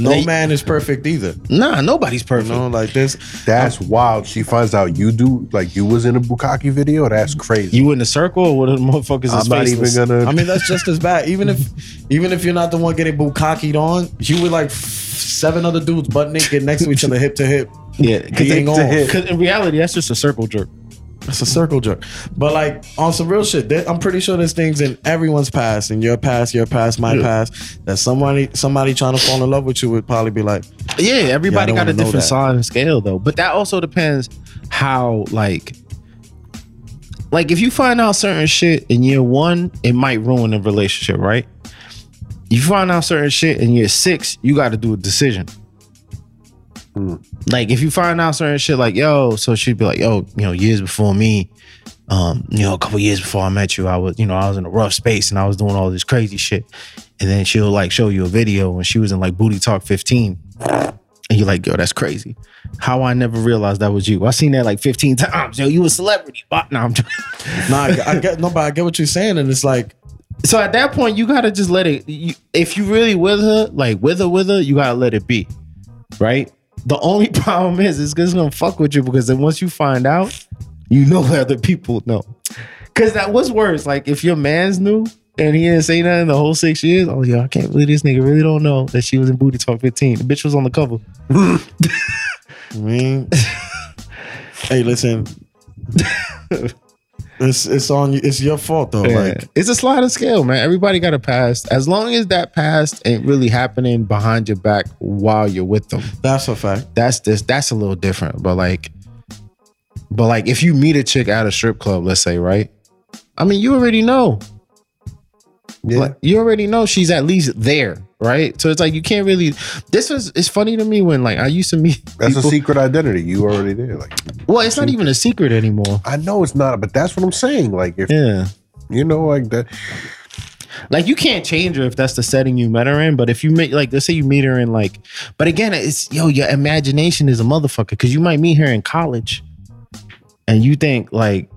no They- man is perfect either. Nah, nobody's You perfect. know, like this. That's wild. She finds out you do like you was in a bukkake video. That's crazy. You in the circle or what the motherfuckers is I'm not even gonna. I mean, that's just as bad. Even if, even if you're not the one getting bukkakied on, you with like seven other dudes butt naked next to each other, hip to hip. Yeah, because Being on. in reality, that's just a circle jerk. It's a circle jerk. But like on some real shit, there, I'm pretty sure there's things in everyone's past, in your past, your past, my past, that somebody somebody trying to fall in love with you would probably be like, Yeah, everybody got a different size and scale though. But that also depends how like like if you find out certain shit in year one, it might ruin the relationship, right? You find out certain shit in year six, you got to do a decision. Like if you find out certain shit, like yo, so she'd be like, yo, you know, years before me, um, you know, a couple years before I met you, I was, you know, I was in a rough space and I was doing all this crazy shit. And then she'll like show you a video when she was in like Booty Talk 15. And you're like, yo, that's crazy. How I never realized that was you. I seen that like 15 times. Yo, you a celebrity. But no, I'm Nah, I, I get no, but I get what you're saying, and it's like, so at that point, you gotta just let it. You, if you really with her, like with her, with her, you gotta let it be, right? The only problem is, it's just gonna fuck with you because then once you find out, you know other people know. Cause that was worse. Like if your man's new and he didn't say nothing the whole six years, oh yeah, I can't believe this nigga really don't know that she was in Booty Talk 15. The bitch was on the cover. I mean, hey, listen, it's it's on you. It's your fault though. Yeah. Like, it's a sliding scale, man. Everybody got a past. As long as that past ain't really happening behind your back while you're with them. that's a fact. that's this that's a little different but like but like if you meet a chick at a strip club let's say right i mean you already know Yeah. like, you already know she's at least there right so it's like you can't really this was it's funny to me when like i used to meet That's a secret identity. You already there. Like well it's not even a secret anymore I know it's not, but that's what I'm saying. Like if yeah you know, like that. like you can't change her if that's the setting you met her in but if you meet like let's say you meet her in like but again it's yo your imagination is a motherfucker because you might meet her in college and you think like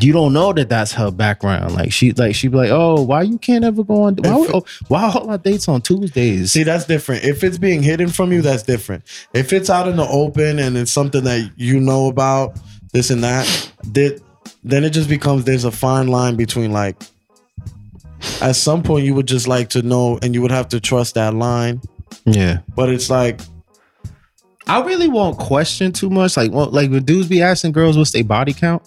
you don't know that that's her background like she like she'd be like oh why you can't ever go on why, oh, why all our dates on tuesdays See, that's different. If it's being hidden from you, that's different. If it's out in the open and it's something that you know about, this and that, that then it just becomes there's a fine line between like. At some point, you would just like to know, and you would have to trust that line. yeah But it's like, i really won't question too much like well, like when dudes be asking girls what's their body count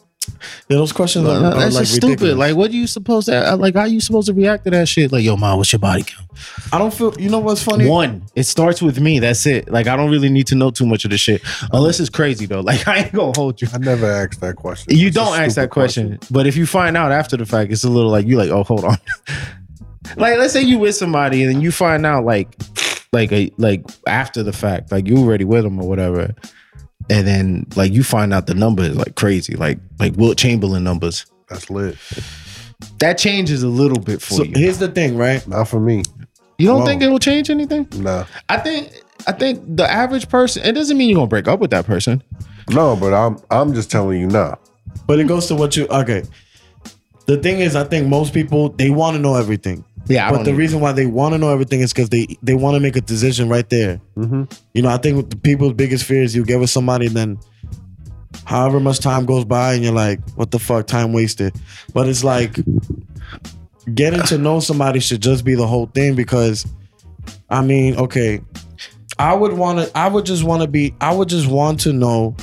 yeah, those questions are, are that's like just ridiculous. stupid like what are you supposed to like how are you supposed to react to that shit like yo mom what's your body count I don't feel. You know what's funny? One, it starts with me. That's it. Like I don't really need to know too much of the shit, unless it's crazy though. Like I ain't gonna hold you. I never asked that question. You It's a don't ask that stupid question, but if you find out after the fact, it's a little like you like, oh, hold on. like let's say you with somebody and then you find out like, like a like after the fact, like you already with them or whatever, and then like you find out the number is like crazy, like like Wilt Chamberlain numbers. That's lit. That changes a little bit for So you. here's the thing, right? Not for me. You don't Whoa. think it will change anything? No. I think I think the average person. It doesn't mean you're gonna break up with that person. No, but I'm I'm just telling you nah. But it goes to what you okay. The thing is, I think most people they want to know everything. Yeah, I but the reason why they want to know everything is because they they want to make a decision right there. Mm-hmm. You know, I think the people's biggest fear is you get with somebody, and then however much time goes by, and you're like, "What the fuck? Time wasted." But it's like getting to know somebody should just be the whole thing because, I mean, okay, I would want to. I would just want to be. I would just want to know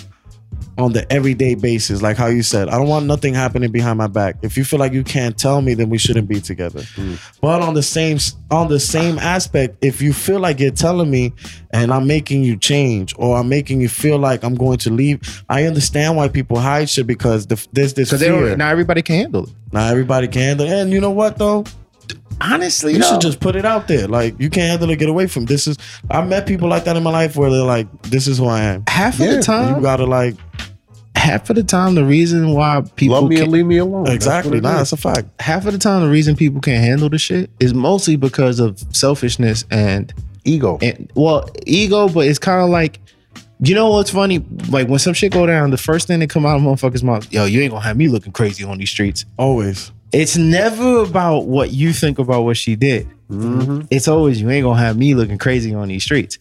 on the everyday basis, like how you said. I don't want nothing happening behind my back. If you feel like you can't tell me, then we shouldn't be together. Mm. But on the same on the same aspect, if you feel like you're telling me and I'm making you change or I'm making you feel like I'm going to leave, I understand why people hide shit because the, there's this they fear. don't. Not everybody can handle it. Now everybody can handle it. And you know what though? Honestly, You no. should just put it out there. Like you can't handle it, get away from. This is I met people like that in my life where they're like, this is who I am. half of Yeah, the time. You gotta like half of the time, the reason why people Love me can't- and leave me alone. Exactly. what it Nah, is. that's a fact. half of the time the reason people can't handle the shit is mostly because of selfishness and ego. and well ego, but it's kind of like. You know what's funny? Like when some shit go down, the first thing that come out of motherfuckers' mouth, yo, you ain't gonna have me looking crazy on these streets. Always. It's never about what you think about what she did. Mm-hmm. It's always you ain't gonna have me looking crazy on these streets.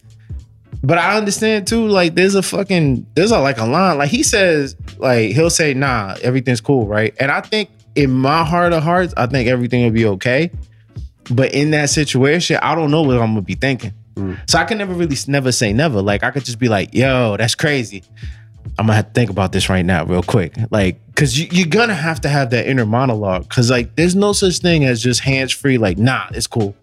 But I understand too, like there's a fucking there's a like a line. Like he says, like he'll say, nah, everything's cool, right? And I think in my heart of hearts, I think everything will be okay. But in that situation, I don't know what I'm gonna be thinking. So I can never really never say never. Like I could just be like, yo, that's crazy. I'm gonna have to think about this right now, real quick. Like, Cause you, you're gonna have to have that inner monologue. Cause like there's no such thing as just hands free, like, nah, it's cool.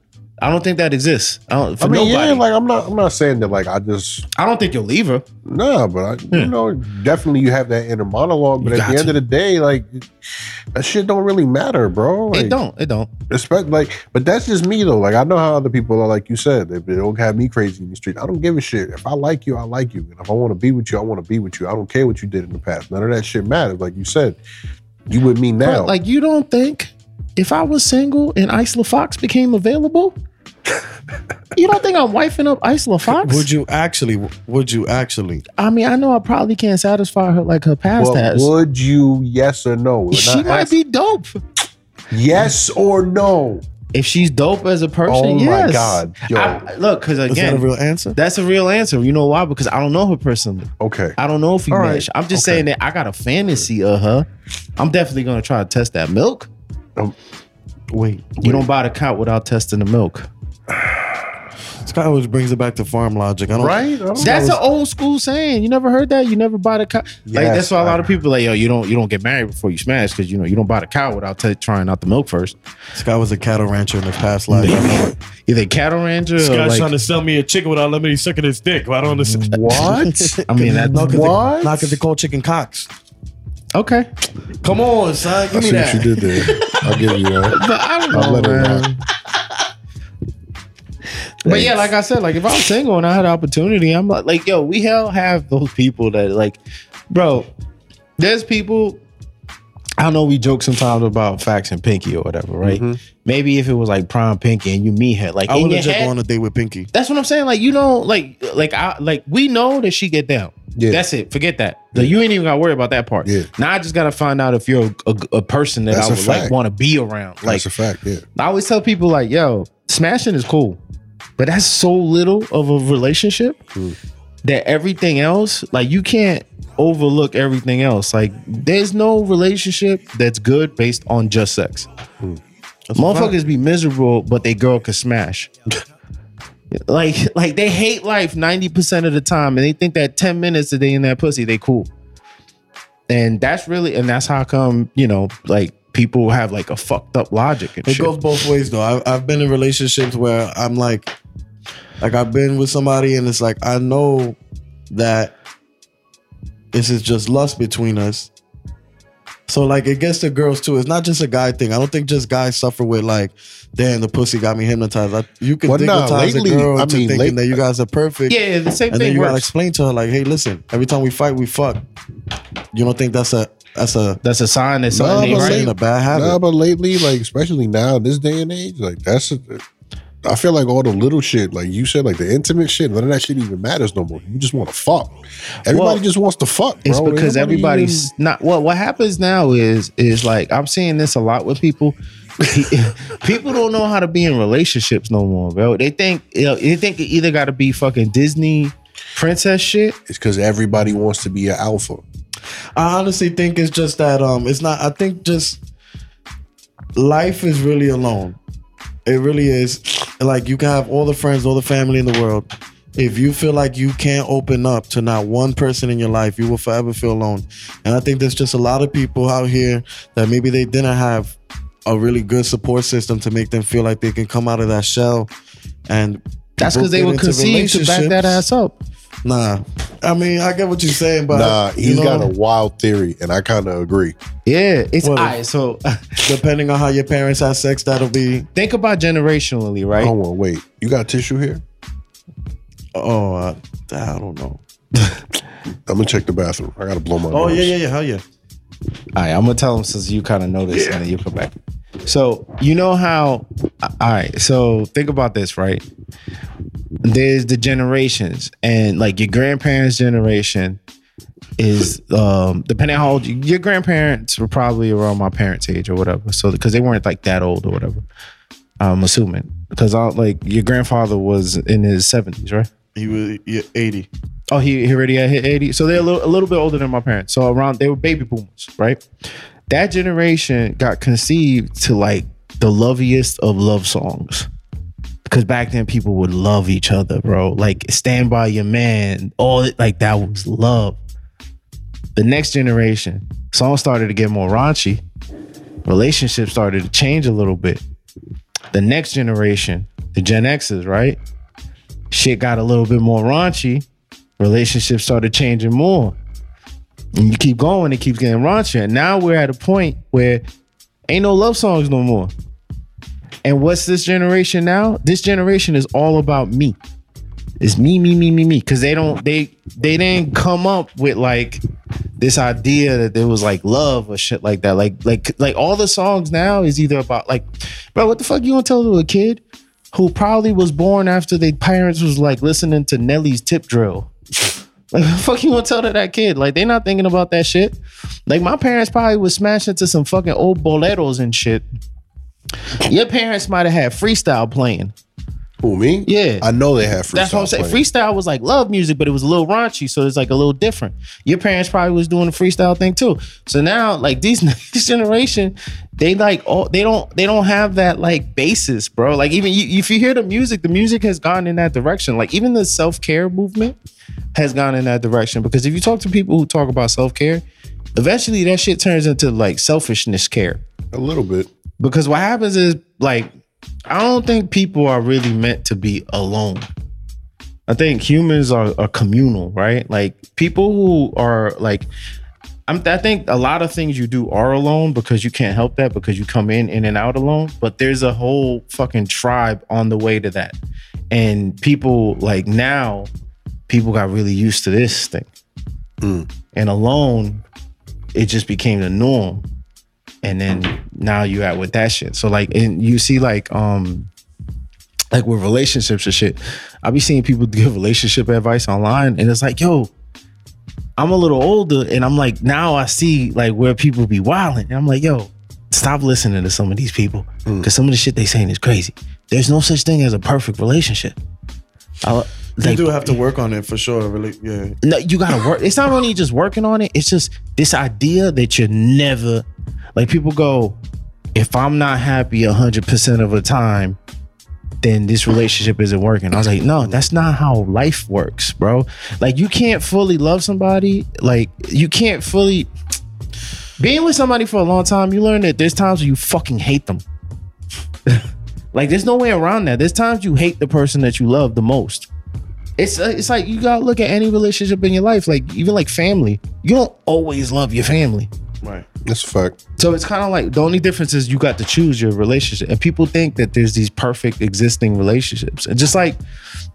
I don't think that exists. I don't for I mean, nobody. yeah, like I'm not. I'm not saying that. Like I just I don't think you'll leave her. nah, but I, you hmm. know, definitely you have that inner monologue. But You at the end to. of the day, like that shit don't really matter, bro. Like, it don't. It don't. Respect, like, but that's just me though. Like I know how other people are. Like you said, they, they don't have me crazy in the street. I don't give a shit. If I like you, I like you, and if I want to be with you, I want to be with you. I don't care what you did in the past. None of that shit matters. Like you said, you with me now. But, like you don't think if I was single and Isla Fox became available, you don't think I'm wifing up Isla Fox? Would you actually? Would you actually? I mean, I know I probably can't satisfy her like her past But has. would you? Yes or no? We're She not might asking- be dope. Yes or no? If she's dope as a person, yes. Oh my yes. God, yo. I- look, because Is again, that a real answer? that's a real answer. You know why? Because I don't know her personally. Okay. I don't know if we All right. mesh. I'm just Okay. saying that I got a fantasy of her. I'm definitely gonna try to test that milk. Um, wait, You don't buy the cow without testing the milk. This guy always brings it back to farm logic. I don't. Right? I don't That's an old school saying. You never heard that? You never buy the cow. like Yes, that's why a lot of I- people like yo. You don't you don't get married before you smash because you know you don't buy the cow without t- trying out the milk first. Scott was a cattle rancher in his past life. I know. Either cattle rancher This or like, trying to sell me a chicken without letting me suck sucking his dick. I don't understand. What? I mean that's No, What? they, not because they call chicken cocks. okay. Come on, son, I give me see what you did there. I'll give you that. But I don't I'll know, let it man. But yeah, like I said, like if I'm single and I had the opportunity, I'm like, like, yo, we hell have those people that like, bro. There's people. I know we joke sometimes about facts and Pinky or whatever, right? Mm-hmm. Maybe if it was like prime Pinky and you meet her, like I would have just gone on a date with Pinky. That's what I'm saying. Like you know, like like I like we know that she get down. Yeah. That's it. Forget that. Like, you ain't even got to worry about that part. Yeah. Now I just got to find out if you're a, a, a person that That's I would like want to be around. Like That's a fact. Yeah. I always tell people, like, yo, smashing is cool, but that's so little of a relationship Hmm. that everything else, like, you can't overlook everything else. Like, there's no relationship that's good based on just sex. Motherfuckers be miserable, but they girl can smash. like, like they hate life 90% of the time, and they think that 10 minutes that they in that pussy, they cool. And that's really, and that's how come, you know, like people have like a fucked up logic and It shit. goes both ways though. I've, I've been in relationships where I'm like, like I've been with somebody and it's like I know that this is just lust between us. So like it gets to girls too. It's not just a guy thing. I don't think just guys suffer with like, damn, the pussy got me hypnotized. I, you can Well, nah, hypnotize lately, a girl I to mean, thinking late- that you guys are perfect. Yeah, the same thing. And then thing you gotta explain to her like, hey, listen, every time we fight, we fuck. You don't think that's a that's a That's a sign that Nah, something ain't right. saying a bad habit? Nah, but lately, like especially now in this day and age, like that's. A, I feel like all the little shit, like you said, like the intimate shit, none of that shit even matters no more. You just want to fuck. Everybody Well, just wants to fuck. Bro. It's because Nobody everybody's not. Well, what happens now is is like I'm seeing this a lot with people. people don't know how to be in relationships no more, bro. They think you know, they think it either got to be fucking Disney princess shit. It's because everybody wants to be an alpha. I honestly think it's just that um it's not I think just life is really alone. It really is. Like you can have all the friends, all the family in the world. If you feel like you can't open up to not one person in your life, you will forever feel alone. And I think there's just a lot of people out here that maybe they didn't have a really good support system to make them feel like they can come out of that shell and That's because they were conceived to back that ass up. Nah. I mean, I get what you're saying, but nah, you he's know, got a wild theory, and I kind of agree. Yeah, it's What all if- right. So depending on how your parents have sex, that'll be think about generationally, right? Hold on, wait. You got tissue here? Oh, uh, I don't know. I'm gonna check the bathroom. I gotta blow my. Oh nose. yeah, yeah, yeah. Hell yeah. All right, I'm gonna tell him since you kind of know this, and then you come back. So you know how? All right. So think about this, right? There's the generations, and like your grandparents' generation is um depending on how old you, your grandparents were probably around my parents' age or whatever. So because they weren't like that old or whatever. I'm assuming because I like your grandfather was in his 70s, right? He was 80. Oh, he, he already hit 80. So they're a little, a little bit older than my parents. So around, they were baby boomers, right? That generation got conceived to like the loveliest of love songs. Because back then people would love each other, bro. Like stand by your man. All like that was love. The next generation, songs started to get more raunchy. Relationships started to change a little bit. The next generation, the Gen X's, right? Shit got a little bit more raunchy. Relationships started changing more. And you keep going, it keeps getting raunchier. And now we're at a point where ain't no love songs no more. And what's this generation now? This generation is all about me. It's me, me, me, me, me. Cause they don't they they didn't come up with like this idea that there was like love or shit like that. Like like like all the songs now is either about like, bro, what the fuck you gonna tell to a kid who probably was born after their parents was like listening to Nelly's tip drill? Like, fuck you gonna tell to that kid? Like, they not thinking about that shit. Like, my parents probably was smashing to some fucking old boleros and shit. Your parents might have had freestyle playing. Who me? Yeah. I know they have freestyle. That's what I'm saying. playing. Freestyle was like love music, but it was a little raunchy, so it's like a little different. Your parents probably was doing the freestyle thing too. So now, like these this generation, they like all they don't they don't have that like basis, bro. Like even you, if you hear the music, the music has gone in that direction. Like even the self care movement has gone in that direction. Because if you talk to people who talk about self care, eventually that shit turns into like selfishness care. a little bit. Because what happens is like I don't think people are really meant to be alone. I think humans are, are communal, right? Like people who are like I'm, I think a lot of things you do are alone because you can't help that because you come in in and out alone. But there's a whole fucking tribe on the way to that, and people like now, people got really used to this thing, mm. and alone, it just became the norm and then now you at with that shit. So like, and you see like, um, like with relationships and shit, I be seeing people give relationship advice online, and it's like, yo, I'm a little older, and I'm like, now I see like where people be wilding, and I'm like, yo, stop listening to some of these people because some of the shit they saying is crazy. There's no such thing as a perfect relationship. I, You like, do have to work on it for sure. Really, yeah. no, you gotta work. It's not only just working on it. It's just this idea that you're never like people go. If I'm not happy hundred percent of the time, then this relationship isn't working. I was like, no, that's not how life works, bro. Like you can't fully love somebody. Like you can't fully being with somebody for a long time. You learn that there's times where you fucking hate them. like there's no way around that. There's times you hate the person that you love the most. It's uh, it's like you gotta look at any relationship in your life, like even like family. You don't always love your family. Right. That's a fact. So it's kind of like the only difference is you got to choose your relationship. And people think that there's these perfect existing relationships. And just like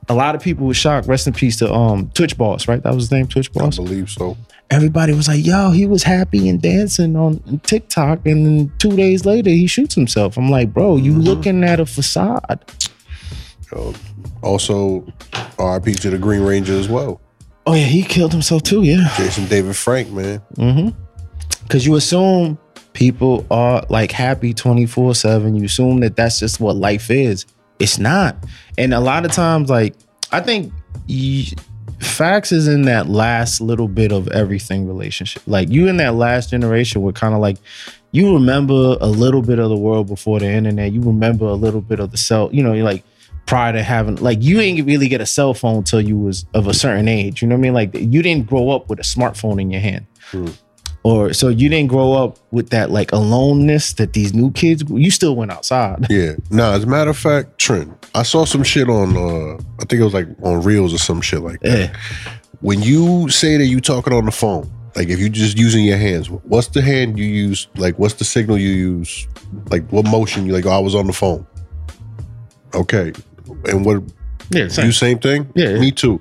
a lot of people were shocked, rest in peace to um Twitch Boss, right? That was his name, Twitch Boss. I Boss. believe so. Everybody was like, yo, he was happy and dancing on TikTok. And then two days later, he shoots himself. I'm like, bro, you looking at a facade. Um, also, RIP to the Green Ranger as well. Oh, yeah, he killed himself too, yeah. Jason David Frank, man. Because you assume people are like happy 24 7 you assume that that's just what life is. It's not. And a lot of times like i think y- facts is in that last little bit of everything relationship. Like you in that last generation were kind of like you remember a little bit of the world before the internet. You remember a little bit of the cell you know you're like prior to having like you didn't really get a cell phone till you was of a certain age. You know what i mean? Like you didn't grow up with a smartphone in your hand hmm. Or so you didn't grow up with that like aloneness that these new kids you still went outside Yeah. Nah, as a matter of fact, Trent, I saw some shit on uh I think it was like on Reels or some shit like that. yeah When you say that you talking on the phone, like if you just using your hands, what's the hand you use? Like what's the signal you use? Like what motion you like, oh, I was on the phone. Okay. And what yeah same. you same thing? Yeah. Me too.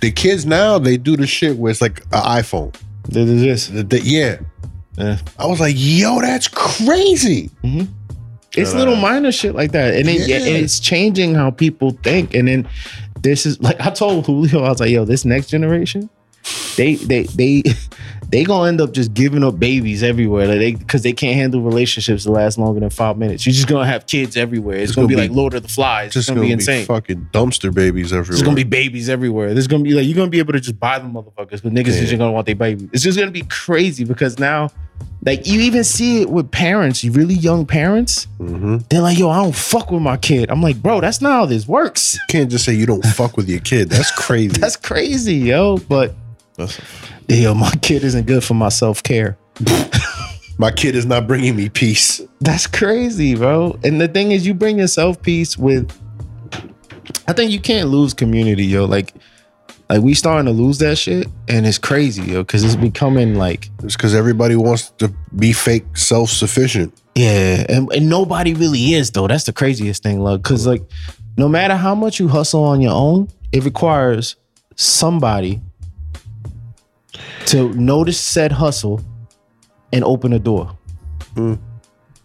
The kids now they do the shit where it's like an iPhone. This is this The- the- yeah. Yeah. I was like, yo, that's crazy. Mm-hmm. it's little minor shit like that and, it, Yeah. and it's changing how people think and then this is like i told julio i was like yo this next generation they they they they gonna end up just giving up babies everywhere like they because they can't handle relationships that last longer than five minutes you're just gonna have kids everywhere it's, It's gonna, gonna be, like lord of the flies Just it's gonna, be insane fucking dumpster babies everywhere. There's gonna be babies everywhere. There's gonna be like you're gonna be able to just buy them motherfuckers because niggas is just gonna want their baby. It's just gonna be crazy because now, like you even see it with parents, really young parents. Mhm. They're like, "Yo, I don't fuck with my kid." I'm like, "Bro, that's not how this works. You can't just say you don't fuck with your kid. That's crazy. That's crazy, yo." But That's Yo, my kid isn't good for my self care. My kid is not bringing me peace. That's crazy, bro. And the thing is, you bring yourself peace with. I think you can't lose community, yo. Like, like we starting to lose that shit, and it's crazy, yo, because it's becoming like, It's because everybody wants to be fake self sufficient. yeah, and, and nobody really is though. That's the craziest thing, like, because like, no matter how much you hustle on your own, it requires somebody to notice said hustle and open a door. Mm.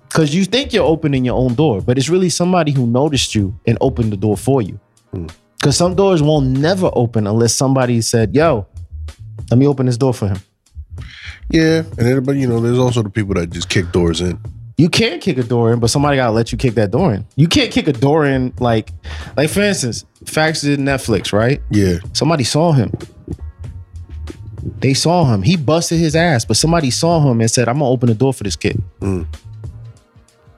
Because you think you're opening your own door, but it's really somebody who noticed you and opened the door for you. Mm. Because some doors won't never open unless somebody said, yo, let me open this door for him. Yeah, and everybody, you know, there's also the people that just kick doors in. You can kick a door in, but somebody gotta let you kick that door in. You can't kick a door in like, like for instance, Facts did Netflix, right? Yeah, Somebody saw him. They saw him. He busted his ass, but somebody saw him and said, I'm gonna open the door for this kid. Mm.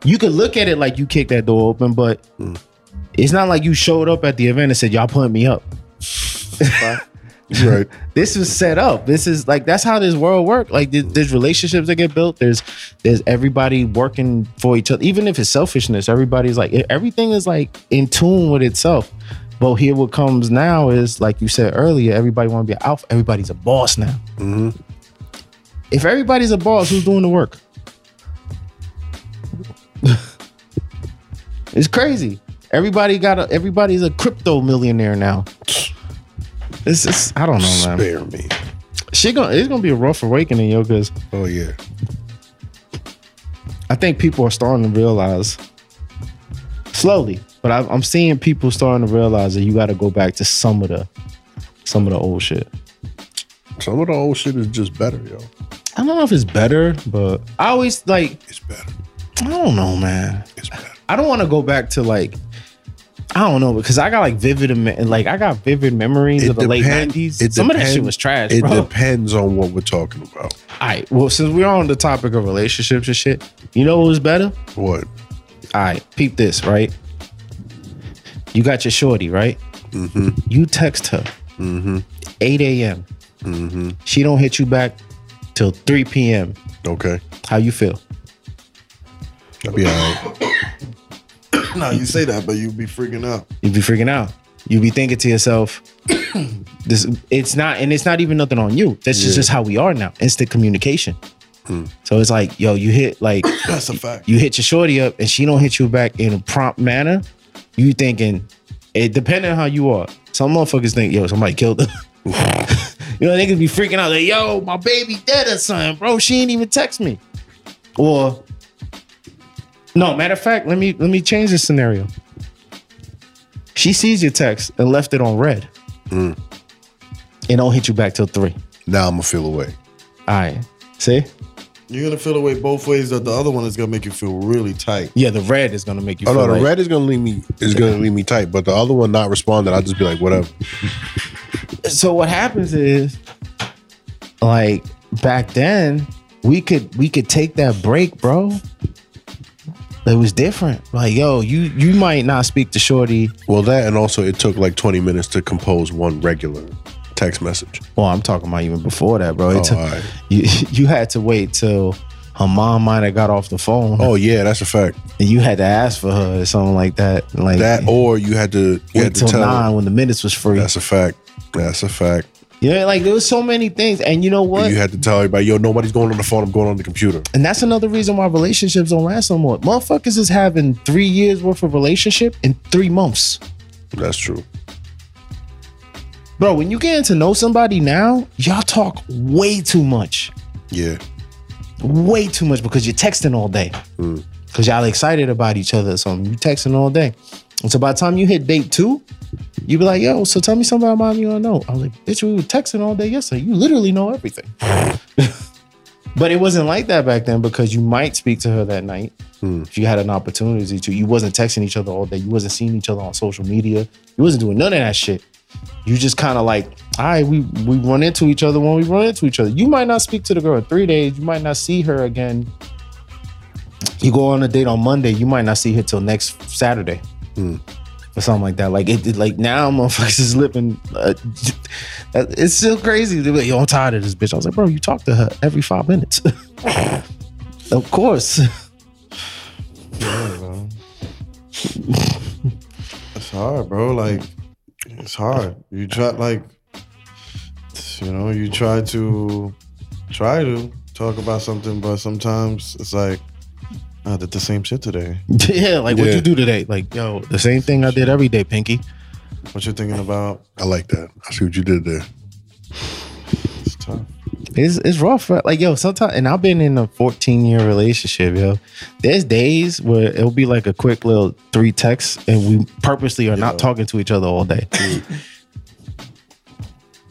You could look at it like you kicked that door open, but mm. it's not like you showed up at the event and said, Y'all putting me up. right. This is set up. This is like that's how this world works. Like there- there's relationships that get built. There's there's everybody working for each other. Even if it's selfishness, everybody's like everything is like in tune with itself. But here, what comes now is like you said earlier. Everybody want to be an alpha. Everybody's a boss now. Mm-hmm. If everybody's a boss, who's doing the work? it's crazy. Everybody got a. Everybody's a crypto millionaire now. This is I don't know, man. Spare me. She gonna it's gonna be a rough awakening, yo, because Oh yeah. I think people are starting to realize slowly, but I, I'm seeing people starting to realize that you got to go back to some of the some of the old shit. Some of the old shit is just better, yo. I don't know if it's better, but I always like It's better. I don't know, man. It's better. I don't want to go back to like I don't know because I got like vivid like I got vivid memories of the late nineties. it Some of that shit was trash, It bro. depends on what we're talking about. All right, well, since we're on the topic of relationships and shit, you know what was better? What? All right, peep this, right? You got your shorty, right? Mm-hmm. You text her 8 a.m. Mm-hmm. She don't hit you back till 3 p.m. Okay. How you feel? I'll be all right. no, you say that, but you be freaking out. You be freaking out. You be thinking to yourself, this it's not, and it's not even nothing on you. That's just, Yeah. just how we are now. Instant communication. So it's like, yo, you hit like That's a fact. you hit your shorty up and she don't hit you back in a prompt manner, you thinking, it depending on how you are. Some motherfuckers think, yo, somebody killed her. you know, niggas be freaking out, like, yo, my baby dead or something, bro. She ain't even text me. Or no, matter of fact, let me let me change the scenario. She sees your text and left it on read. Mm. And don't hit you back till three. Now I'm gonna feel away. All right. See? You're gonna feel away both ways. That the other one is gonna make you feel really tight. Yeah, the read is gonna make you Oh feel no, the like, read is gonna leave me is gonna leave me tight, but the other one not responding, I'll just be like, whatever. so what happens is like back then we could we could take that break bro it was different like yo you you might not speak to shorty Well, that and also it took like 20 minutes to compose one regular text message. well i'm talking about even before that bro Oh, right. you, you had to wait till her mom might have got off the phone Oh yeah, that's a fact. and you had to ask for her or something like that like That or you had to you wait had to till tell. nine when the minutes was free That's a fact. That's a fact. yeah like there was so many things and you know what You had to tell everybody, yo, nobody's going on the phone. I'm going on the computer. And that's another reason why relationships don't last no more. Motherfuckers is having three years worth of relationship in three months. That's true. Bro, when you get to know somebody now, y'all talk way too much. Yeah. Way too much because you're texting all day. Hmm. Because y'all excited about each other or something. You texting all day. And so by the time you hit date two, you be like, yo, so tell me something about me you don't know. I was like, bitch, we were texting all day yesterday. You literally know everything. but it wasn't like that back then because you might speak to her that night hmm. if you had an opportunity to. You wasn't texting each other all day. You wasn't seeing each other on social media. You wasn't doing none of that shit. You just kind of like, all right, we we run into each other when we run into each other. You might not speak to the girl in three days. You might not see her again. You go on a date on Monday. You might not see her till next Saturday. or something like that. Like it, it- like now motherfuckers is living. Uh, it's still crazy. They're like, Yo, I'm tired of this bitch. I was like, bro, you talk to her every five minutes. of course. Yeah, bro. it's hard, bro. Like it's hard. You try like you know, you try to try to talk about something, but sometimes it's like I did the same shit today. yeah, like what'd Yeah. you do today? Like, yo, the same thing I did every day, Pinky. What you thinking about? I like that. I see what you did there. It's tough. It's it's rough. right? Like yo, sometimes, and I've been in a 14 year relationship, yo. There's days where it'll be like a quick little three texts, and we purposely are not talking to each other all day.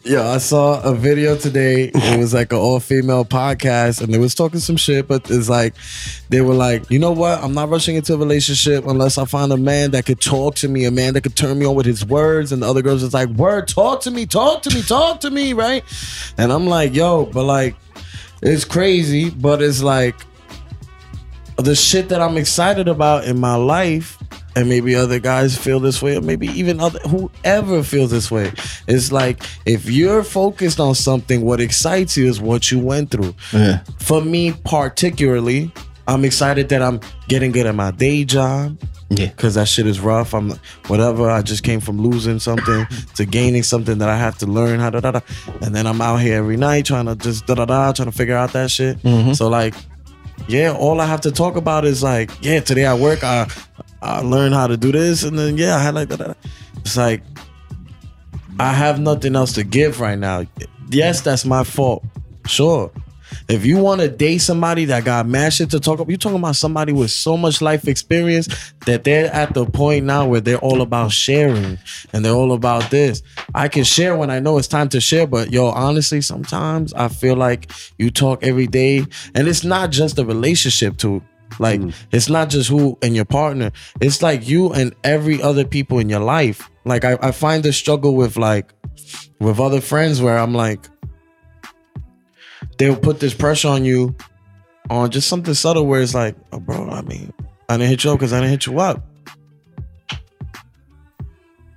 Yeah, I saw a video today. It was like an all female podcast, and they was talking some shit. But it's like they were like, you know what? I'm not rushing into a relationship unless I find a man that could talk to me, a man that could turn me on with his words. And the other girls is like, word, talk to me, talk to me, talk to me, right? And I'm like, yo, but like, it's crazy, but it's like the shit that I'm excited about in my life, and maybe other guys feel this way, or maybe even other whoever feels this way. It's like if you're focused on something, what excites you is what you went through. Yeah. For me, particularly, I'm excited that I'm getting good at my day job Yeah. because that shit is rough. I'm whatever. I just came from losing something to gaining something that I have to learn how to da da, and then I'm out here every night trying to just da da da, trying to figure out that shit. Mm-hmm. So like, yeah, all I have to talk about is like, yeah, today at work I I learned how to do this, and then yeah, I had like da. It's like I have nothing else to give right now. Yes, that's my fault. Sure. If you want to date somebody that got mad shit to talk about, you're talking about somebody with so much life experience that they're at the point now where they're all about sharing and they're all about this. I can share when I know it's time to share, but yo, honestly, sometimes I feel like you talk every day, and it's not just a relationship too. Like mm. it's not just who and your partner. It's like you and every other people in your life. Like I, I find the struggle with like with other friends where I'm like, they'll put this pressure on you on just something subtle where it's like, oh, bro, I mean, I didn't hit you up because I didn't hit you up.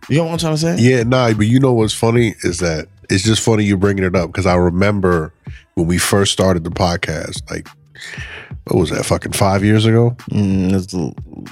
You know what I'm trying to say? Yeah, nah, but you know what's funny is that it's just funny you bringing it up because I remember when we first started the podcast, like, what was that, fucking five years ago? Mm, it's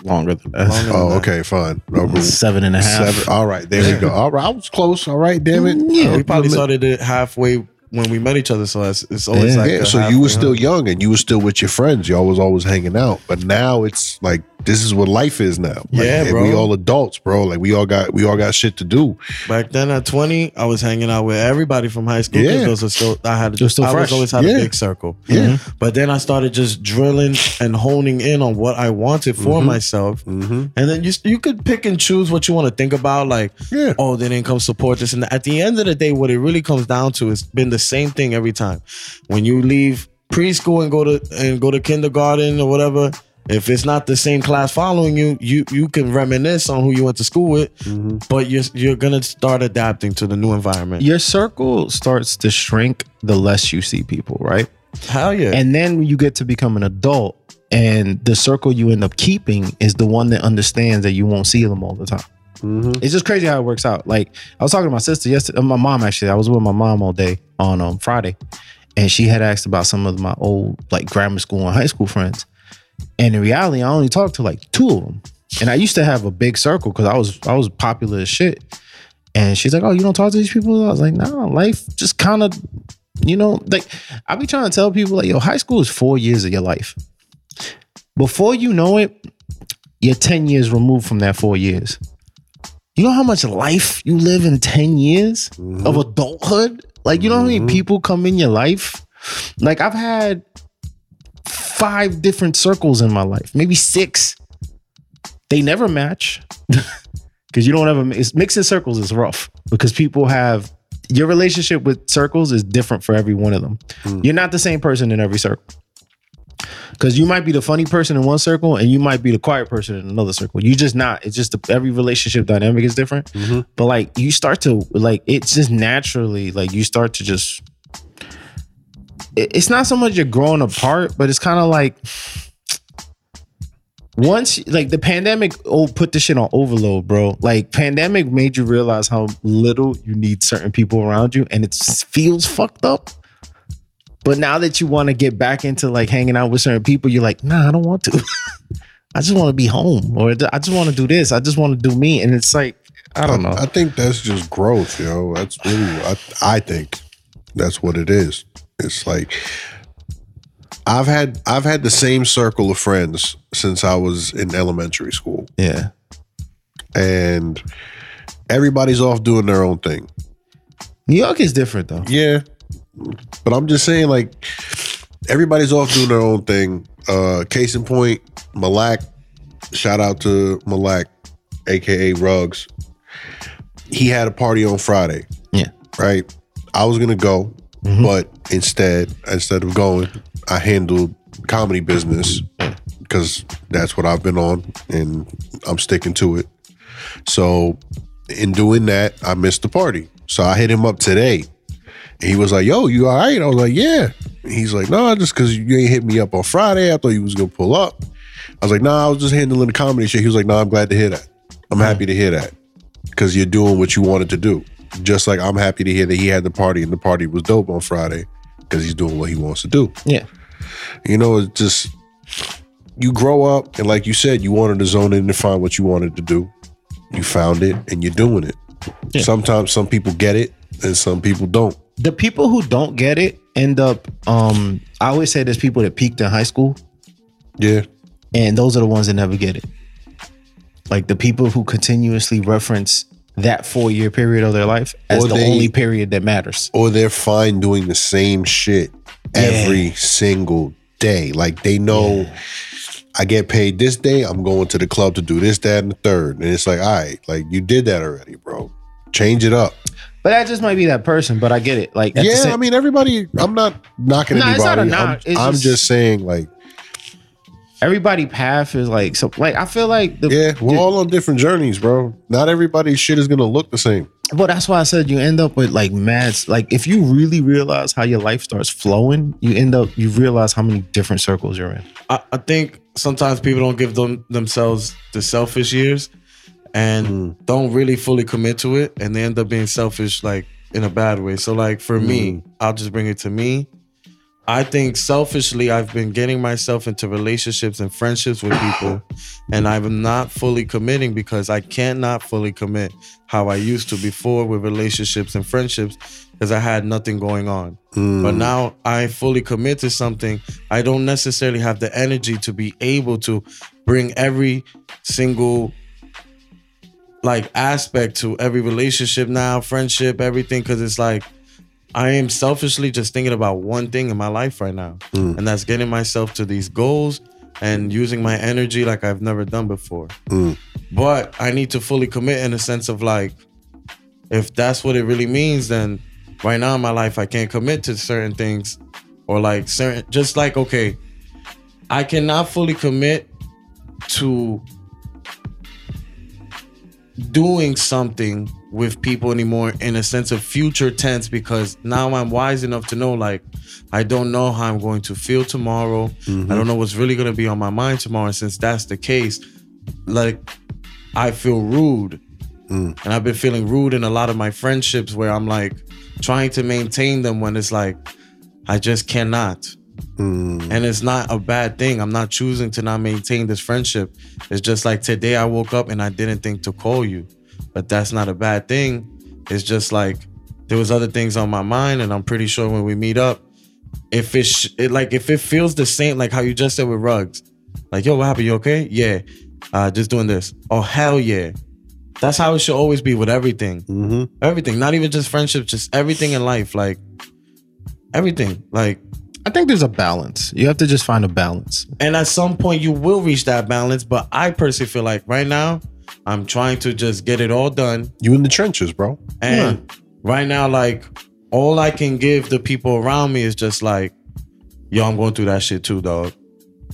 longer than that. Longer than Oh, that. okay, fine. Okay. Seven and a half. Seven. All right, there we go. All right, I was close. All right, damn it. Yeah, We probably started it halfway when we met each other, so it's, it's always Yeah. like yeah, so you were still hug. young and you were still with your friends. Y'all was always hanging out. But now it's like this is what life is now. Like, Yeah, bro. We all adults, bro. Like we all got we all got shit to do. Back then at 20, I was hanging out with everybody from high school. 'cause Yeah. those are still I had You're still I was always had Yeah. a big circle. Yeah. But then I started just drilling and honing in on what I wanted for Mm-hmm. myself. And then you you could pick and choose what you want to think about. Like, Yeah. oh, they didn't come support this. And at the end of the day, what it really comes down to is been the same thing every time. When you leave preschool and go to and go to kindergarten or whatever. If it's not the same class following you, you you can reminisce on who you went to school with, Mm-hmm. but you're you're gonna start adapting to the new environment. Your circle starts to shrink the less you see people, right? Hell yeah. And then you get to become an adult, and the circle you end up keeping is the one that understands that you won't see them all the time. It's just crazy how it works out. Like I was talking to my sister yesterday, uh, my mom actually. I was with my mom all day on um, Friday, and she had asked about some of my old like grammar school and high school friends. And in reality, I only talked to like two of them. And I used to have a big circle because I was I was popular as shit. And she's like, "Oh, you don't talk to these people?" I was like, "No, life just kind of, you know, like I be trying to tell people like, yo, high school is four years of your life. Before you know it, you're ten years removed from that four years. You know how much life you live in ten years mm-hmm. of adulthood? Like, you know how many mm-hmm. people come in your life? Like, I've had five different circles in my life, maybe six. They never match because you don't ever it's, mixing circles is rough because people have your relationship with circles is different for every one of them. Mm. You're not the same person in every circle. Because you might be the funny person in one circle and you might be the quiet person in another circle. You just not. It's just the, every relationship dynamic is different. Mm-hmm. But like you start to like it's just naturally like you start to just. it- It's not so much you're growing apart, but it's kind of like once like the pandemic oh put the shit on overload bro like pandemic made you realize how little you need certain people around you and it feels fucked up but now that you want to get back into like hanging out with certain people you're like nah i don't want to. I just want to be home or i just want to do this. I just want to do me. And it's like i don't know. I think that's just growth, yo. That's really, I, I think that's what it is. It's like I've had I've had the same circle of friends since I was in elementary school, yeah. And everybody's off doing their own thing. new york is different though. Yeah, but I'm just saying, like everybody's off doing their own thing. Uh, case in point, Malak. Shout out to Malak, aka Rugs. He had a party on Friday. yeah right? I was gonna go, but instead, instead of going, I handled comedy business because that's what I've been on, and I'm sticking to it. So, in doing that, I missed the party. So I hit him up today. He was like, "Yo, you all right?" I was like, "Yeah." He's like, "No, just because you ain't hit me up on Friday, I thought you was gonna pull up." I was like, "Nah, I was just handling the comedy shit." He was like, "No, I'm glad to hear that. I'm happy to hear that because you're doing what you wanted to do." Just like I'm happy to hear that he had the party and the party was dope on Friday because he's doing what he wants to do. yeah You know, it's just you grow up and like you said, you wanted to zone in and find what you wanted to do. You found it and you're doing it. Yeah. Sometimes some people get it and some people don't. The people who don't get it end up um i always say there's people that peaked in high school Yeah. and those are the ones that never get it like the people who continuously reference that four year period of their life as Or the they- only period that matters Or they're fine doing the same shit every single day. Like they know I get paid this day, I'm going to the club to do this, that, and the third. And it's like, all right, like you did that already, bro. Change it up. But that just might be that person but i get it like yeah, same- I mean, everybody. I'm not knocking No, it's not anybody. a knock. I'm, It's I'm just- just saying, like, everybody path is like so like i feel like the yeah, we're all on different journeys, bro. Not everybody's shit is gonna look the same. Well, that's why I said you end up with like mad. Like if you really realize how your life starts flowing, you end up you realize how many different circles you're in. I, I think sometimes people don't give them themselves the selfish years and don't really fully commit to it and they end up being selfish like in a bad way. So like for me, mm. I'll just bring it to me. I think selfishly I've been getting myself into relationships and friendships with people and I'm not fully committing because I cannot fully commit how I used to before with relationships and friendships because I had nothing going on. Mm. But now I fully commit to something. I don't necessarily have the energy to be able to bring every single like aspect to every relationship now, friendship, everything cuz it's like I am selfishly just thinking about one thing in my life right now. Mm. And that's getting myself to these goals and using my energy like I've never done before. Mm. But I need to fully commit in a sense of like if that's what it really means, then right now in my life I can't commit to certain things or like certain just like okay, I cannot fully commit to doing something with people anymore in a sense of future tense because now I'm wise enough to know like I don't know how I'm going to feel tomorrow. I mm-hmm. don't know what's really going to be on my mind tomorrow. And since that's the case, like I feel rude. Mm. And I've been feeling rude in a lot of my friendships where I'm like trying to maintain them when it's like I just cannot. And it's not a bad thing. I'm not choosing to not maintain this friendship. It's just like today I woke up and I didn't think to call you. But that's not a bad thing. It's just like there was other things on my mind and I'm pretty sure when we meet up if it, sh- it like if it feels the same like how you just said with rugs. Like, yo, what happened? You okay? Yeah. Uh just doing this. Oh hell yeah. That's how it should always be with everything. Mm-hmm. Everything. Not even just friendships, just everything in life. Like everything. Like I think there's a balance. You have to just find a balance. And at some point, you will reach that balance. But I personally feel like right now, I'm trying to just get it all done. You in the trenches, bro. And right now, like, all I can give the people around me is just like, yo, I'm going through that shit too, dog.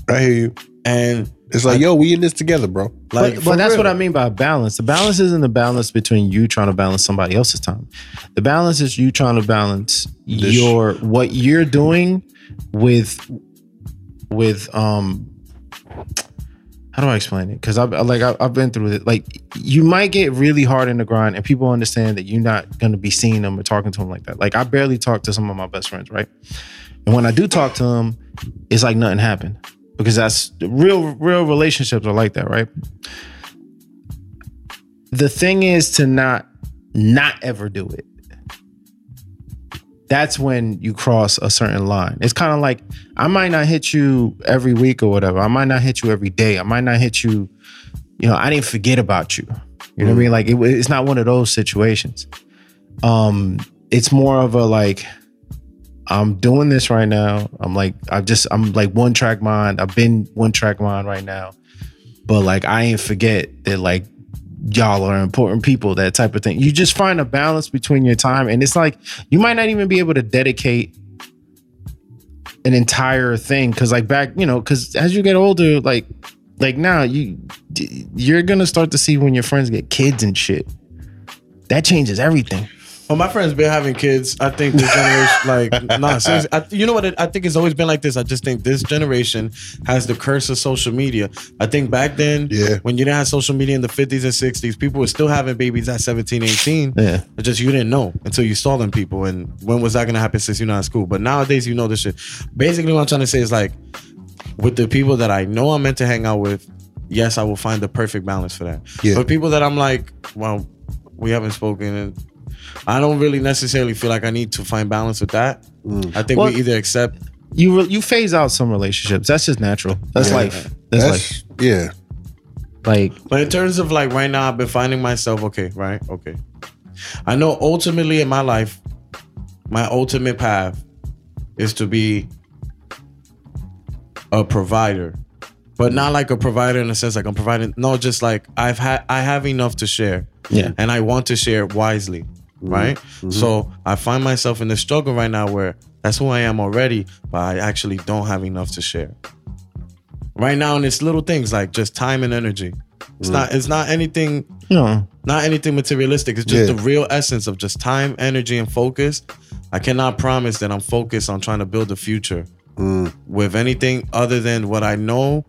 I hear you. And It's like, yo, we in this together, bro. like, but, but that's real. what I mean by balance. The balance isn't the balance between you trying to balance somebody else's time. The balance is you trying to balance This- your what you're doing with with um how do I explain it? Because I've like I've been through it. Like you might get really hard in the grind, and people understand that you're not gonna be seeing them or talking to them like that. Like I barely talk to some of my best friends, right? And when I do talk to them, it's like nothing happened because that's real. Real relationships are like that, right? The thing is to not not ever do it. That's when you cross a certain line. It's kind of like I might not hit you every week or whatever. I might not hit you every day. I might not hit you. You know, I didn't forget about you. You know what I mean? Like it, it's not one of those situations. Um, it's more of a like I'm doing this right now. I'm like I just I'm like one track mind. I've been one track mind right now, but like I ain't forget that like y'all are important people. That type of thing. You just find a balance between your time, and it's like you might not even be able to dedicate an entire thing because like back you know because as you get older like like now you you're gonna start to see when your friends get kids and shit that changes everything Well, my friends been having kids. I think this generation, like, nah, seriously. I, you know what? It, I think it's always been like this. I just think this generation has the curse of social media. I think back then, Yeah. when you didn't have social media in the 50s and 60s, people were still having babies at 17, 18. Yeah. It's just you didn't know until you saw them people. And when was that going to happen since you're not in school? But nowadays, you know this shit. Basically, what I'm trying to say is like, with the people that I know I'm meant to hang out with, yes, I will find the perfect balance for that. Yeah. But people that I'm like, well, we haven't spoken and I don't really necessarily feel like I need to find balance with that. Mm. I think Well- we either accept you re- you phase out some relationships that's just natural that's Yeah. life that's, life yeah. like But in terms of like right now, I've been finding myself okay, right? Okay. I know ultimately in my life, my ultimate path is to be a provider. But not like a provider in a sense like I'm providing no, just like I've had I have enough to share. Yeah. And I want to share wisely. Mm-hmm. Right? Mm-hmm. So I find myself in this struggle right now where that's who I am already, but I actually don't have enough to share. Right now, and it's little things like just time and energy. It's mm. not. It's not anything. know Not anything materialistic. It's just Yeah. the real essence of just time, energy, and focus. I cannot promise that I'm focused on trying to build a future mm. with anything other than what I know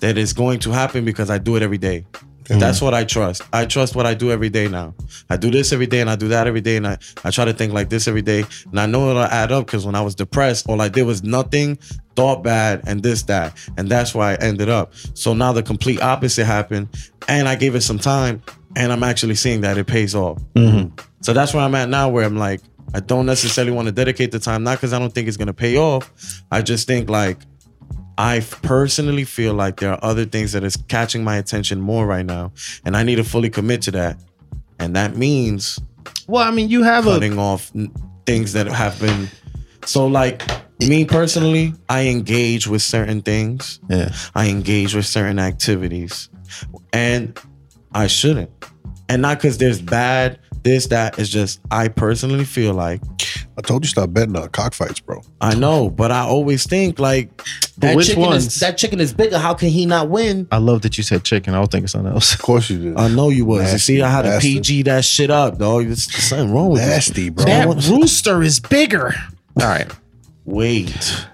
that is going to happen because I do it every day. Mm. That's what I trust. I trust what I do every day now. I do this every day and I do that every day and I, I try to think like this every day. And I know it'll add up because when I was depressed, all I did was nothing, thought bad, and this, that. And that's why I ended up. So now the complete opposite happened. And I gave it some time and I'm actually seeing that it pays off. Mm-hmm. So that's where I'm at now, where I'm like, I don't necessarily want to dedicate the time, not because I don't think it's gonna pay off. I just think like I personally feel like there are other things that is catching my attention more right now, and I need to fully commit to that. And that means well i mean you have a cutting off things that have been so like me personally, I engage with certain things. yeah I engage with certain activities, and I shouldn't. And not because there's bad this that. It's just I personally feel like I told you stop betting on cockfights, bro. I know, but I always think like That which chicken ones? is that chicken is bigger. How can he not win? i love that you said chicken i was thinking something else Of course you did. I know you was. You see, I had to bastard. PG that shit up, dog. There's something wrong with this. Nasty, bro. that rooster is bigger all right Wait,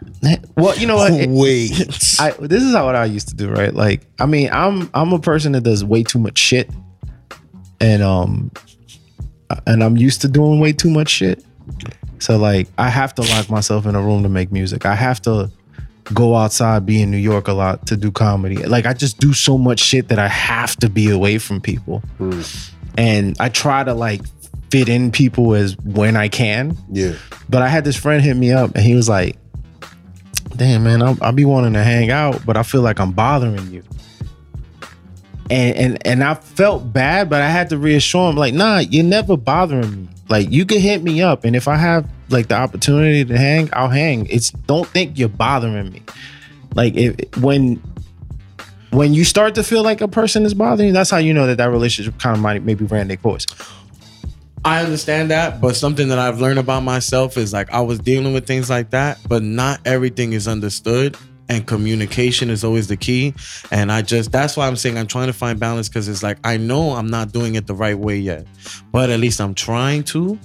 well you know what It- Wait. I this is how what I used to do, right? Like, I mean, I'm I'm a person that does way too much shit, and um, and I'm used to doing way too much shit. So like, I have to lock myself in a room to make music. I have to go outside, be in New York a lot to do comedy. Like, I just do so much shit that I have to be away from people, hmm. and I try to like fit in people as when I can. yeah. But I had this friend hit me up and he was like, damn, man, I'll, I'll be wanting to hang out, but I feel like I'm bothering you. And, and and I felt bad, but I had to reassure him, like, nah, you're never bothering me. Like, you can hit me up, and if I have like the opportunity to hang, I'll hang. It's don't think you're bothering me. Like, if when when you start to feel like a person is bothering you, that's how you know that that relationship kind of might maybe ran their course. I understand that, but something that I've learned about myself is like I was dealing with things like that, but not everything is understood. And communication is always the key. And I just, that's why I'm saying I'm trying to find balance because it's like, I know I'm not doing it the right way yet, but at least I'm trying to.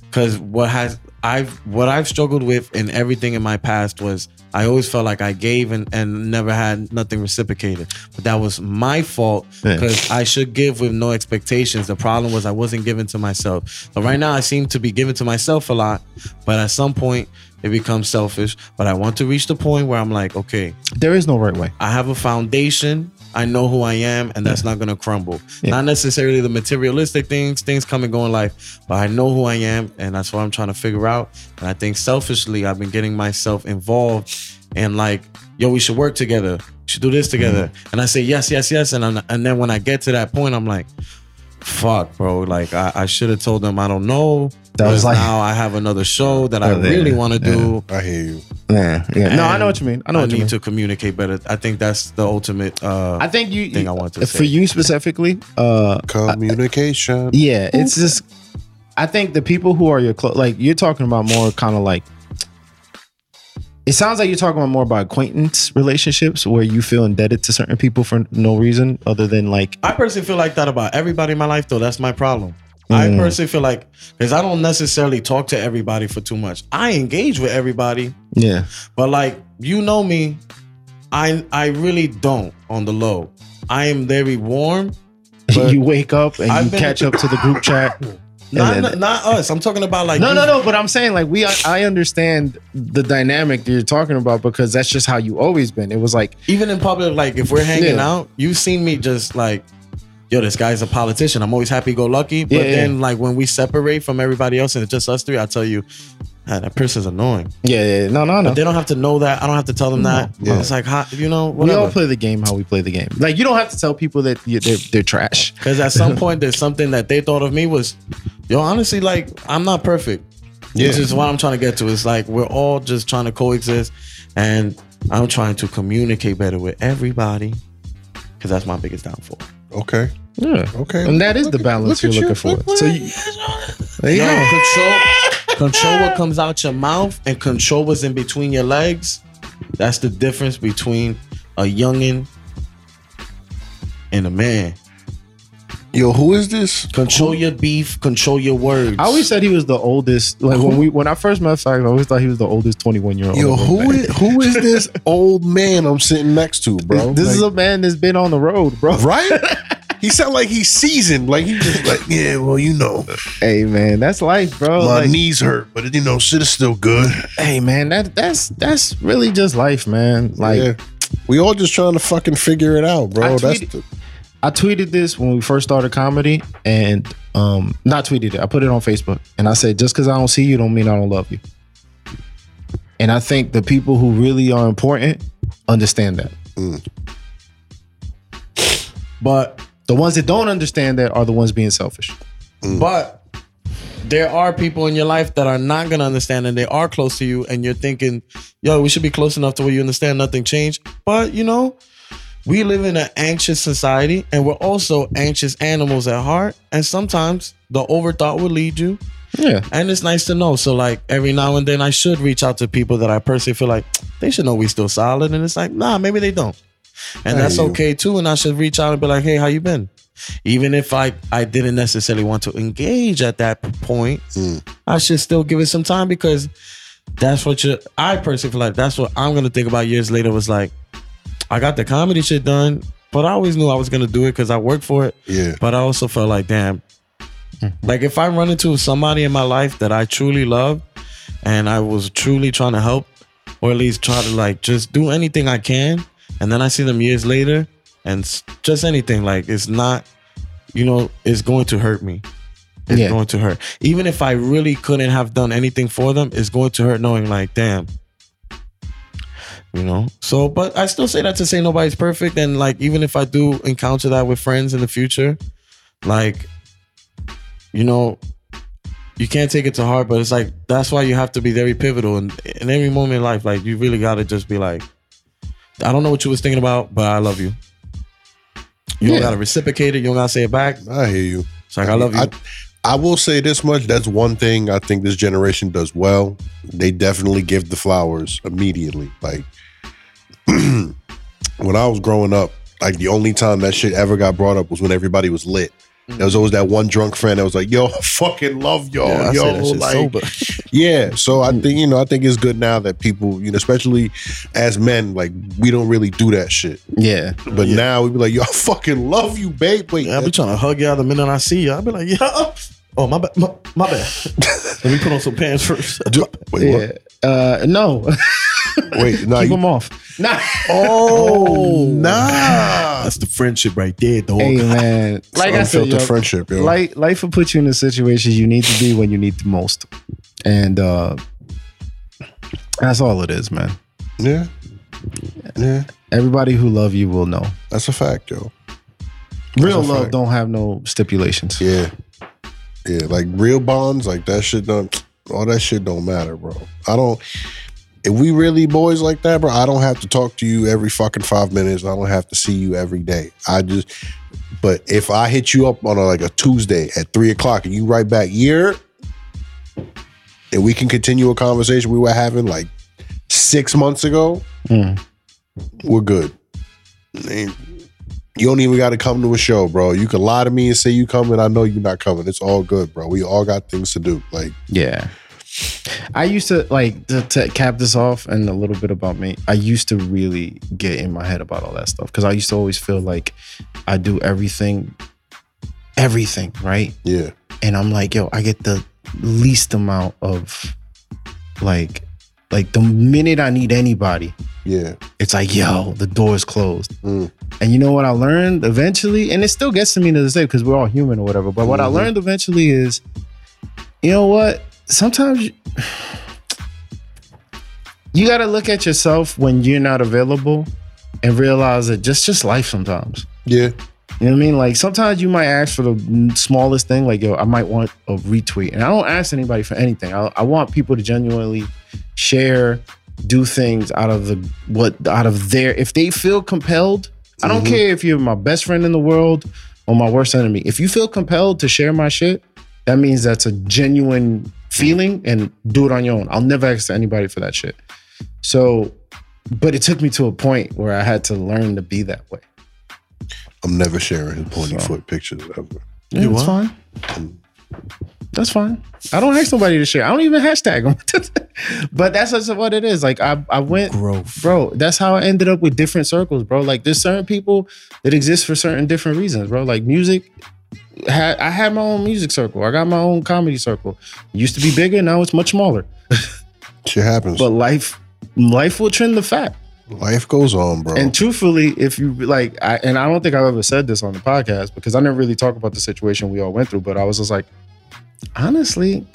Because what has, I've what I've struggled with in everything in my past was I always felt like I gave and, and never had nothing reciprocated. But that was my fault because I should give with no expectations. The problem was I wasn't giving to myself. So right now I seem to be giving to myself a lot, but at some point it becomes selfish. But I want to reach the point where I'm like, okay, There is no right way. I have a foundation. I know who I am, and that's not gonna crumble. Yeah. Not necessarily the materialistic things, things come and go in life, but I know who I am, and that's what I'm trying to figure out. And I think selfishly, I've been getting myself involved in like, yo, we should work together. We should do this together. Mm-hmm. And I say yes, yes, yes, and I'm, and then when I get to that point, I'm like, fuck, bro. Like I, I should have told them I don't know. That was like- now I have another show that I Oh, yeah, really want to do. I hear you. Yeah, yeah. No, I know what you mean. I know what you need mean. to communicate better. I think that's the ultimate. Uh, I think you. thing I want to for say. you specifically. Uh, Communication. yeah, it's just. I think the people who are your close, like you're talking about more kind of like. It sounds like you're talking about more about acquaintance relationships where you feel indebted to certain people for no reason other than like I personally feel like that about everybody in my life, though. That's my problem. I Mm. personally feel like because I don't necessarily talk to everybody for too much. I engage with everybody, yeah but like you know me, I I really don't on the low. I am very warm. You wake up and I've you catch up to the group chat. Not, then- not, not us. I'm talking about like No, you- no, no. But I'm saying like we, I, I understand the dynamic that you're talking about because that's just how you always been. It was like Even in public, like if we're hanging Yeah. out, you've seen me just like, yo, this guy's a politician. I'm always happy go lucky. But Yeah, yeah. then like when we separate from everybody else and it's just us three, I tell you, "Ah, that person's annoying. yeah, yeah. No, no, no. But they don't have to know that. I don't have to tell them that. Yeah. It's like, how, you know, We all play the game how we play the game. Like you don't have to tell people that they're they're trash. Because at some point, there's something that they thought of me was, yo, honestly, like I'm not perfect. Yeah. Which is what I'm trying to get to. It's like we're all just trying to coexist, and I'm trying to communicate better with everybody. Because that's my biggest downfall. Okay. Yeah. Okay. And that is Look the balance look you're looking you. for. So you, there you control, control what comes out your mouth, and control what's in between your legs. That's the difference between a youngin and a man. Yo, who is this? Control your beef. Control your words. I always said he was the oldest. Like when we when I first met Fact, I always thought he was the oldest 21 year old. Yo, who is who is this old man I'm sitting next to, bro? This is Like, a man that's been on the road, bro. right. He sound like he's seasoned. Like he just like, yeah, well, you know, Hey man, that's life, bro. my Like, knees hurt, but you know, shit is still good. hey man, that that's that's really just life, man. Like yeah. We all just trying to fucking figure it out, bro. I That's tweeted- the, I tweeted this when we first started comedy, and um, not tweeted it. I put it on Facebook, and I said, just because I don't see you, don't mean I don't love you. And I think the people who really are important understand that. but The ones that don't understand that are the ones being selfish. But there are people in your life that are not gonna understand and they are close to you and you're thinking, yo, we should be close enough to where you understand nothing changed. But you know, we live in an anxious society and we're also anxious animals at heart. And sometimes the overthought will lead you. Yeah, And it's nice to know. So like every now and then I should reach out to people that I personally feel like they should know we still solid. And it's like, nah, maybe they don't. And that's okay too. And I should reach out and be like, hey, how you been? Even if I I didn't necessarily want to engage at that point, Mm. I should still give it some time because that's what you I personally feel like that's what I'm gonna think about years later was like, I got the comedy shit done, but I always knew I was gonna do it because I worked for it. yeah. But I also felt like, damn, mm-hmm. like if I run into somebody in my life that I truly love and I was truly trying to help, or at least try to like just do anything I can, and then I see them years later and just anything, like it's not, you know, it's going to hurt me. It's Yeah. going to hurt. Even if I really couldn't have done anything for them, it's going to hurt knowing like, damn. You know? So, but I still say that to say nobody's perfect. And like, even if I do encounter that with friends in the future, like, you know, you can't take it to heart, but it's like that's why you have to be very pivotal in, in every moment in life. Like you really gotta just be like, I don't know what you was thinking about, but I love you. You Yeah. don't gotta reciprocate it, you don't gotta say it back. I hear you. It's like I love you. I, I will say this much. That's one thing I think this generation does well. They definitely give the flowers immediately. Like when I was growing up, like the only time that shit ever got brought up was when everybody was lit. There was always that one drunk friend that was like, "Yo, I fucking love y'all, Yeah, yo." like, yeah. So I think you know, I think it's good now that people, you know, especially as men, like we don't really do that shit. Yeah. But now we be like, "Yo, I fucking love you, babe." Wait, Yeah, I be trying to hug y'all the minute I see y'all. I be like, "Yo." Oh my bad, my, my bad. Let me put on some pants first. do, wait, what? Yeah. Uh, no. wait, nah, Keep you, them off. Nah. oh, nah. That's the friendship right there, dog. Hey man, like I said, Unfiltered yo, friendship, yo. life life will put you in the situations you need to be when you need the most, and uh that's all it is, man. yeah, yeah, Everybody who love you will know. that's a fact, yo. Real That's a love fact. don't have no stipulations. Yeah. Yeah, like real bonds, like that shit don't all that shit don't matter, bro. I don't if we really boys like that, bro, I don't have to talk to you every fucking five minutes. I don't have to see you every day. I just but if I hit you up on a, like a Tuesday at three o'clock and you write back, yeah, and we can continue a conversation we were having like six months ago, Mm. we're good. Ain't- You don't even got to come to a show, bro. You can lie to me and say you coming. I know you're not coming. It's all good, bro. We all got things to do. Like, Yeah. I used to like to, to cap this off and a little bit about me. I used to really get in my head about all that stuff because I used to always feel like I do everything, everything right, yeah, and I'm like, yo, I get the least amount of like, like the minute I need anybody, yeah, it's like, yo, the door is closed. Mm. And you know what I learned eventually, and it still gets to me to this day because we're all human or whatever. But what I Mhm. learned eventually is, you know what? Sometimes you, you got to look at yourself when you're not available and realize that just just life sometimes. yeah, You know what I mean? Like sometimes you might ask for the smallest thing, like yo, I might want a retweet, and I don't ask anybody for anything. I, I want people to genuinely share, do things out of the what out of their. If they feel compelled, I don't Mhm. care if you're my best friend in the world or my worst enemy. If you feel compelled to share my shit, that means that's a genuine feeling, and do it on your own. I'll never ask anybody for that shit. So, but it took me to a point where I had to learn to be that way. I'm never sharing his pointy So. foot pictures ever. Yeah, You that's what? fine. That's fine. I don't ask nobody to share. I don't even hashtag them. but that's just what it is. Like I, I went, Growth. bro. That's how I ended up with different circles, bro. Like there's certain people that exist for certain different reasons, bro. Like music. Had I had my own music circle. I got my own comedy circle. It used to be bigger. Now it's much smaller. Shit happens. But life, life will trim the fat. Life goes on, bro. And truthfully, if you like, I, and I don't think I've ever said this on the podcast because I never really talk about the situation we all went through, but I was just like, honestly,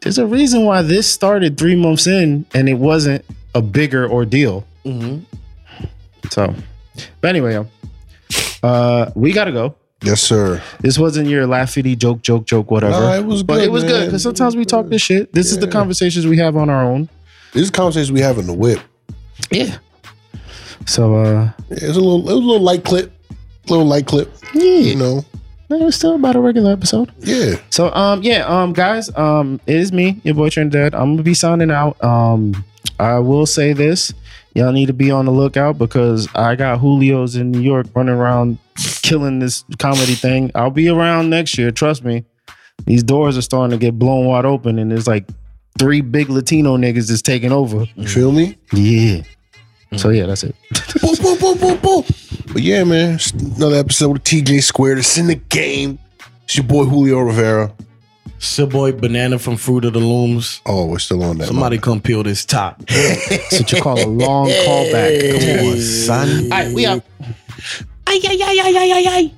there's a reason why this started three months in and it wasn't a bigger ordeal. Mm-hmm. So, but anyway, yo, uh, we gotta go. Yes, sir. This wasn't your laughy joke, joke, joke, whatever. Nah, it was but good, it was good because sometimes we talk this shit. This is the Yeah. conversations we have on our own. These conversations we have in the whip. Yeah. So, uh, It's a little, it was a little light clip, little light clip. yeah, You know, it was still about a regular episode. yeah. So um yeah um guys um it is me your boy Trinidad I'm gonna be signing out um I will say this y'all need to be on the lookout because I got Julio's in New York running around killing this comedy thing I'll be around next year trust me these doors are starting to get blown wide open and there's like three big Latino niggas that's taking over You feel me? yeah mm-hmm. so yeah that's it boom, boom, boom, boom, boom. But yeah, man, another episode of TJ Squared. It's in the game. It's your boy Julio Rivera. It's your boy Banana from Fruit of the Looms. Oh, we're still on that. Somebody come peel this top. that's what you call a long callback Come on, son. all right we out Ay, ay, ay, ay, ay, ay, ay.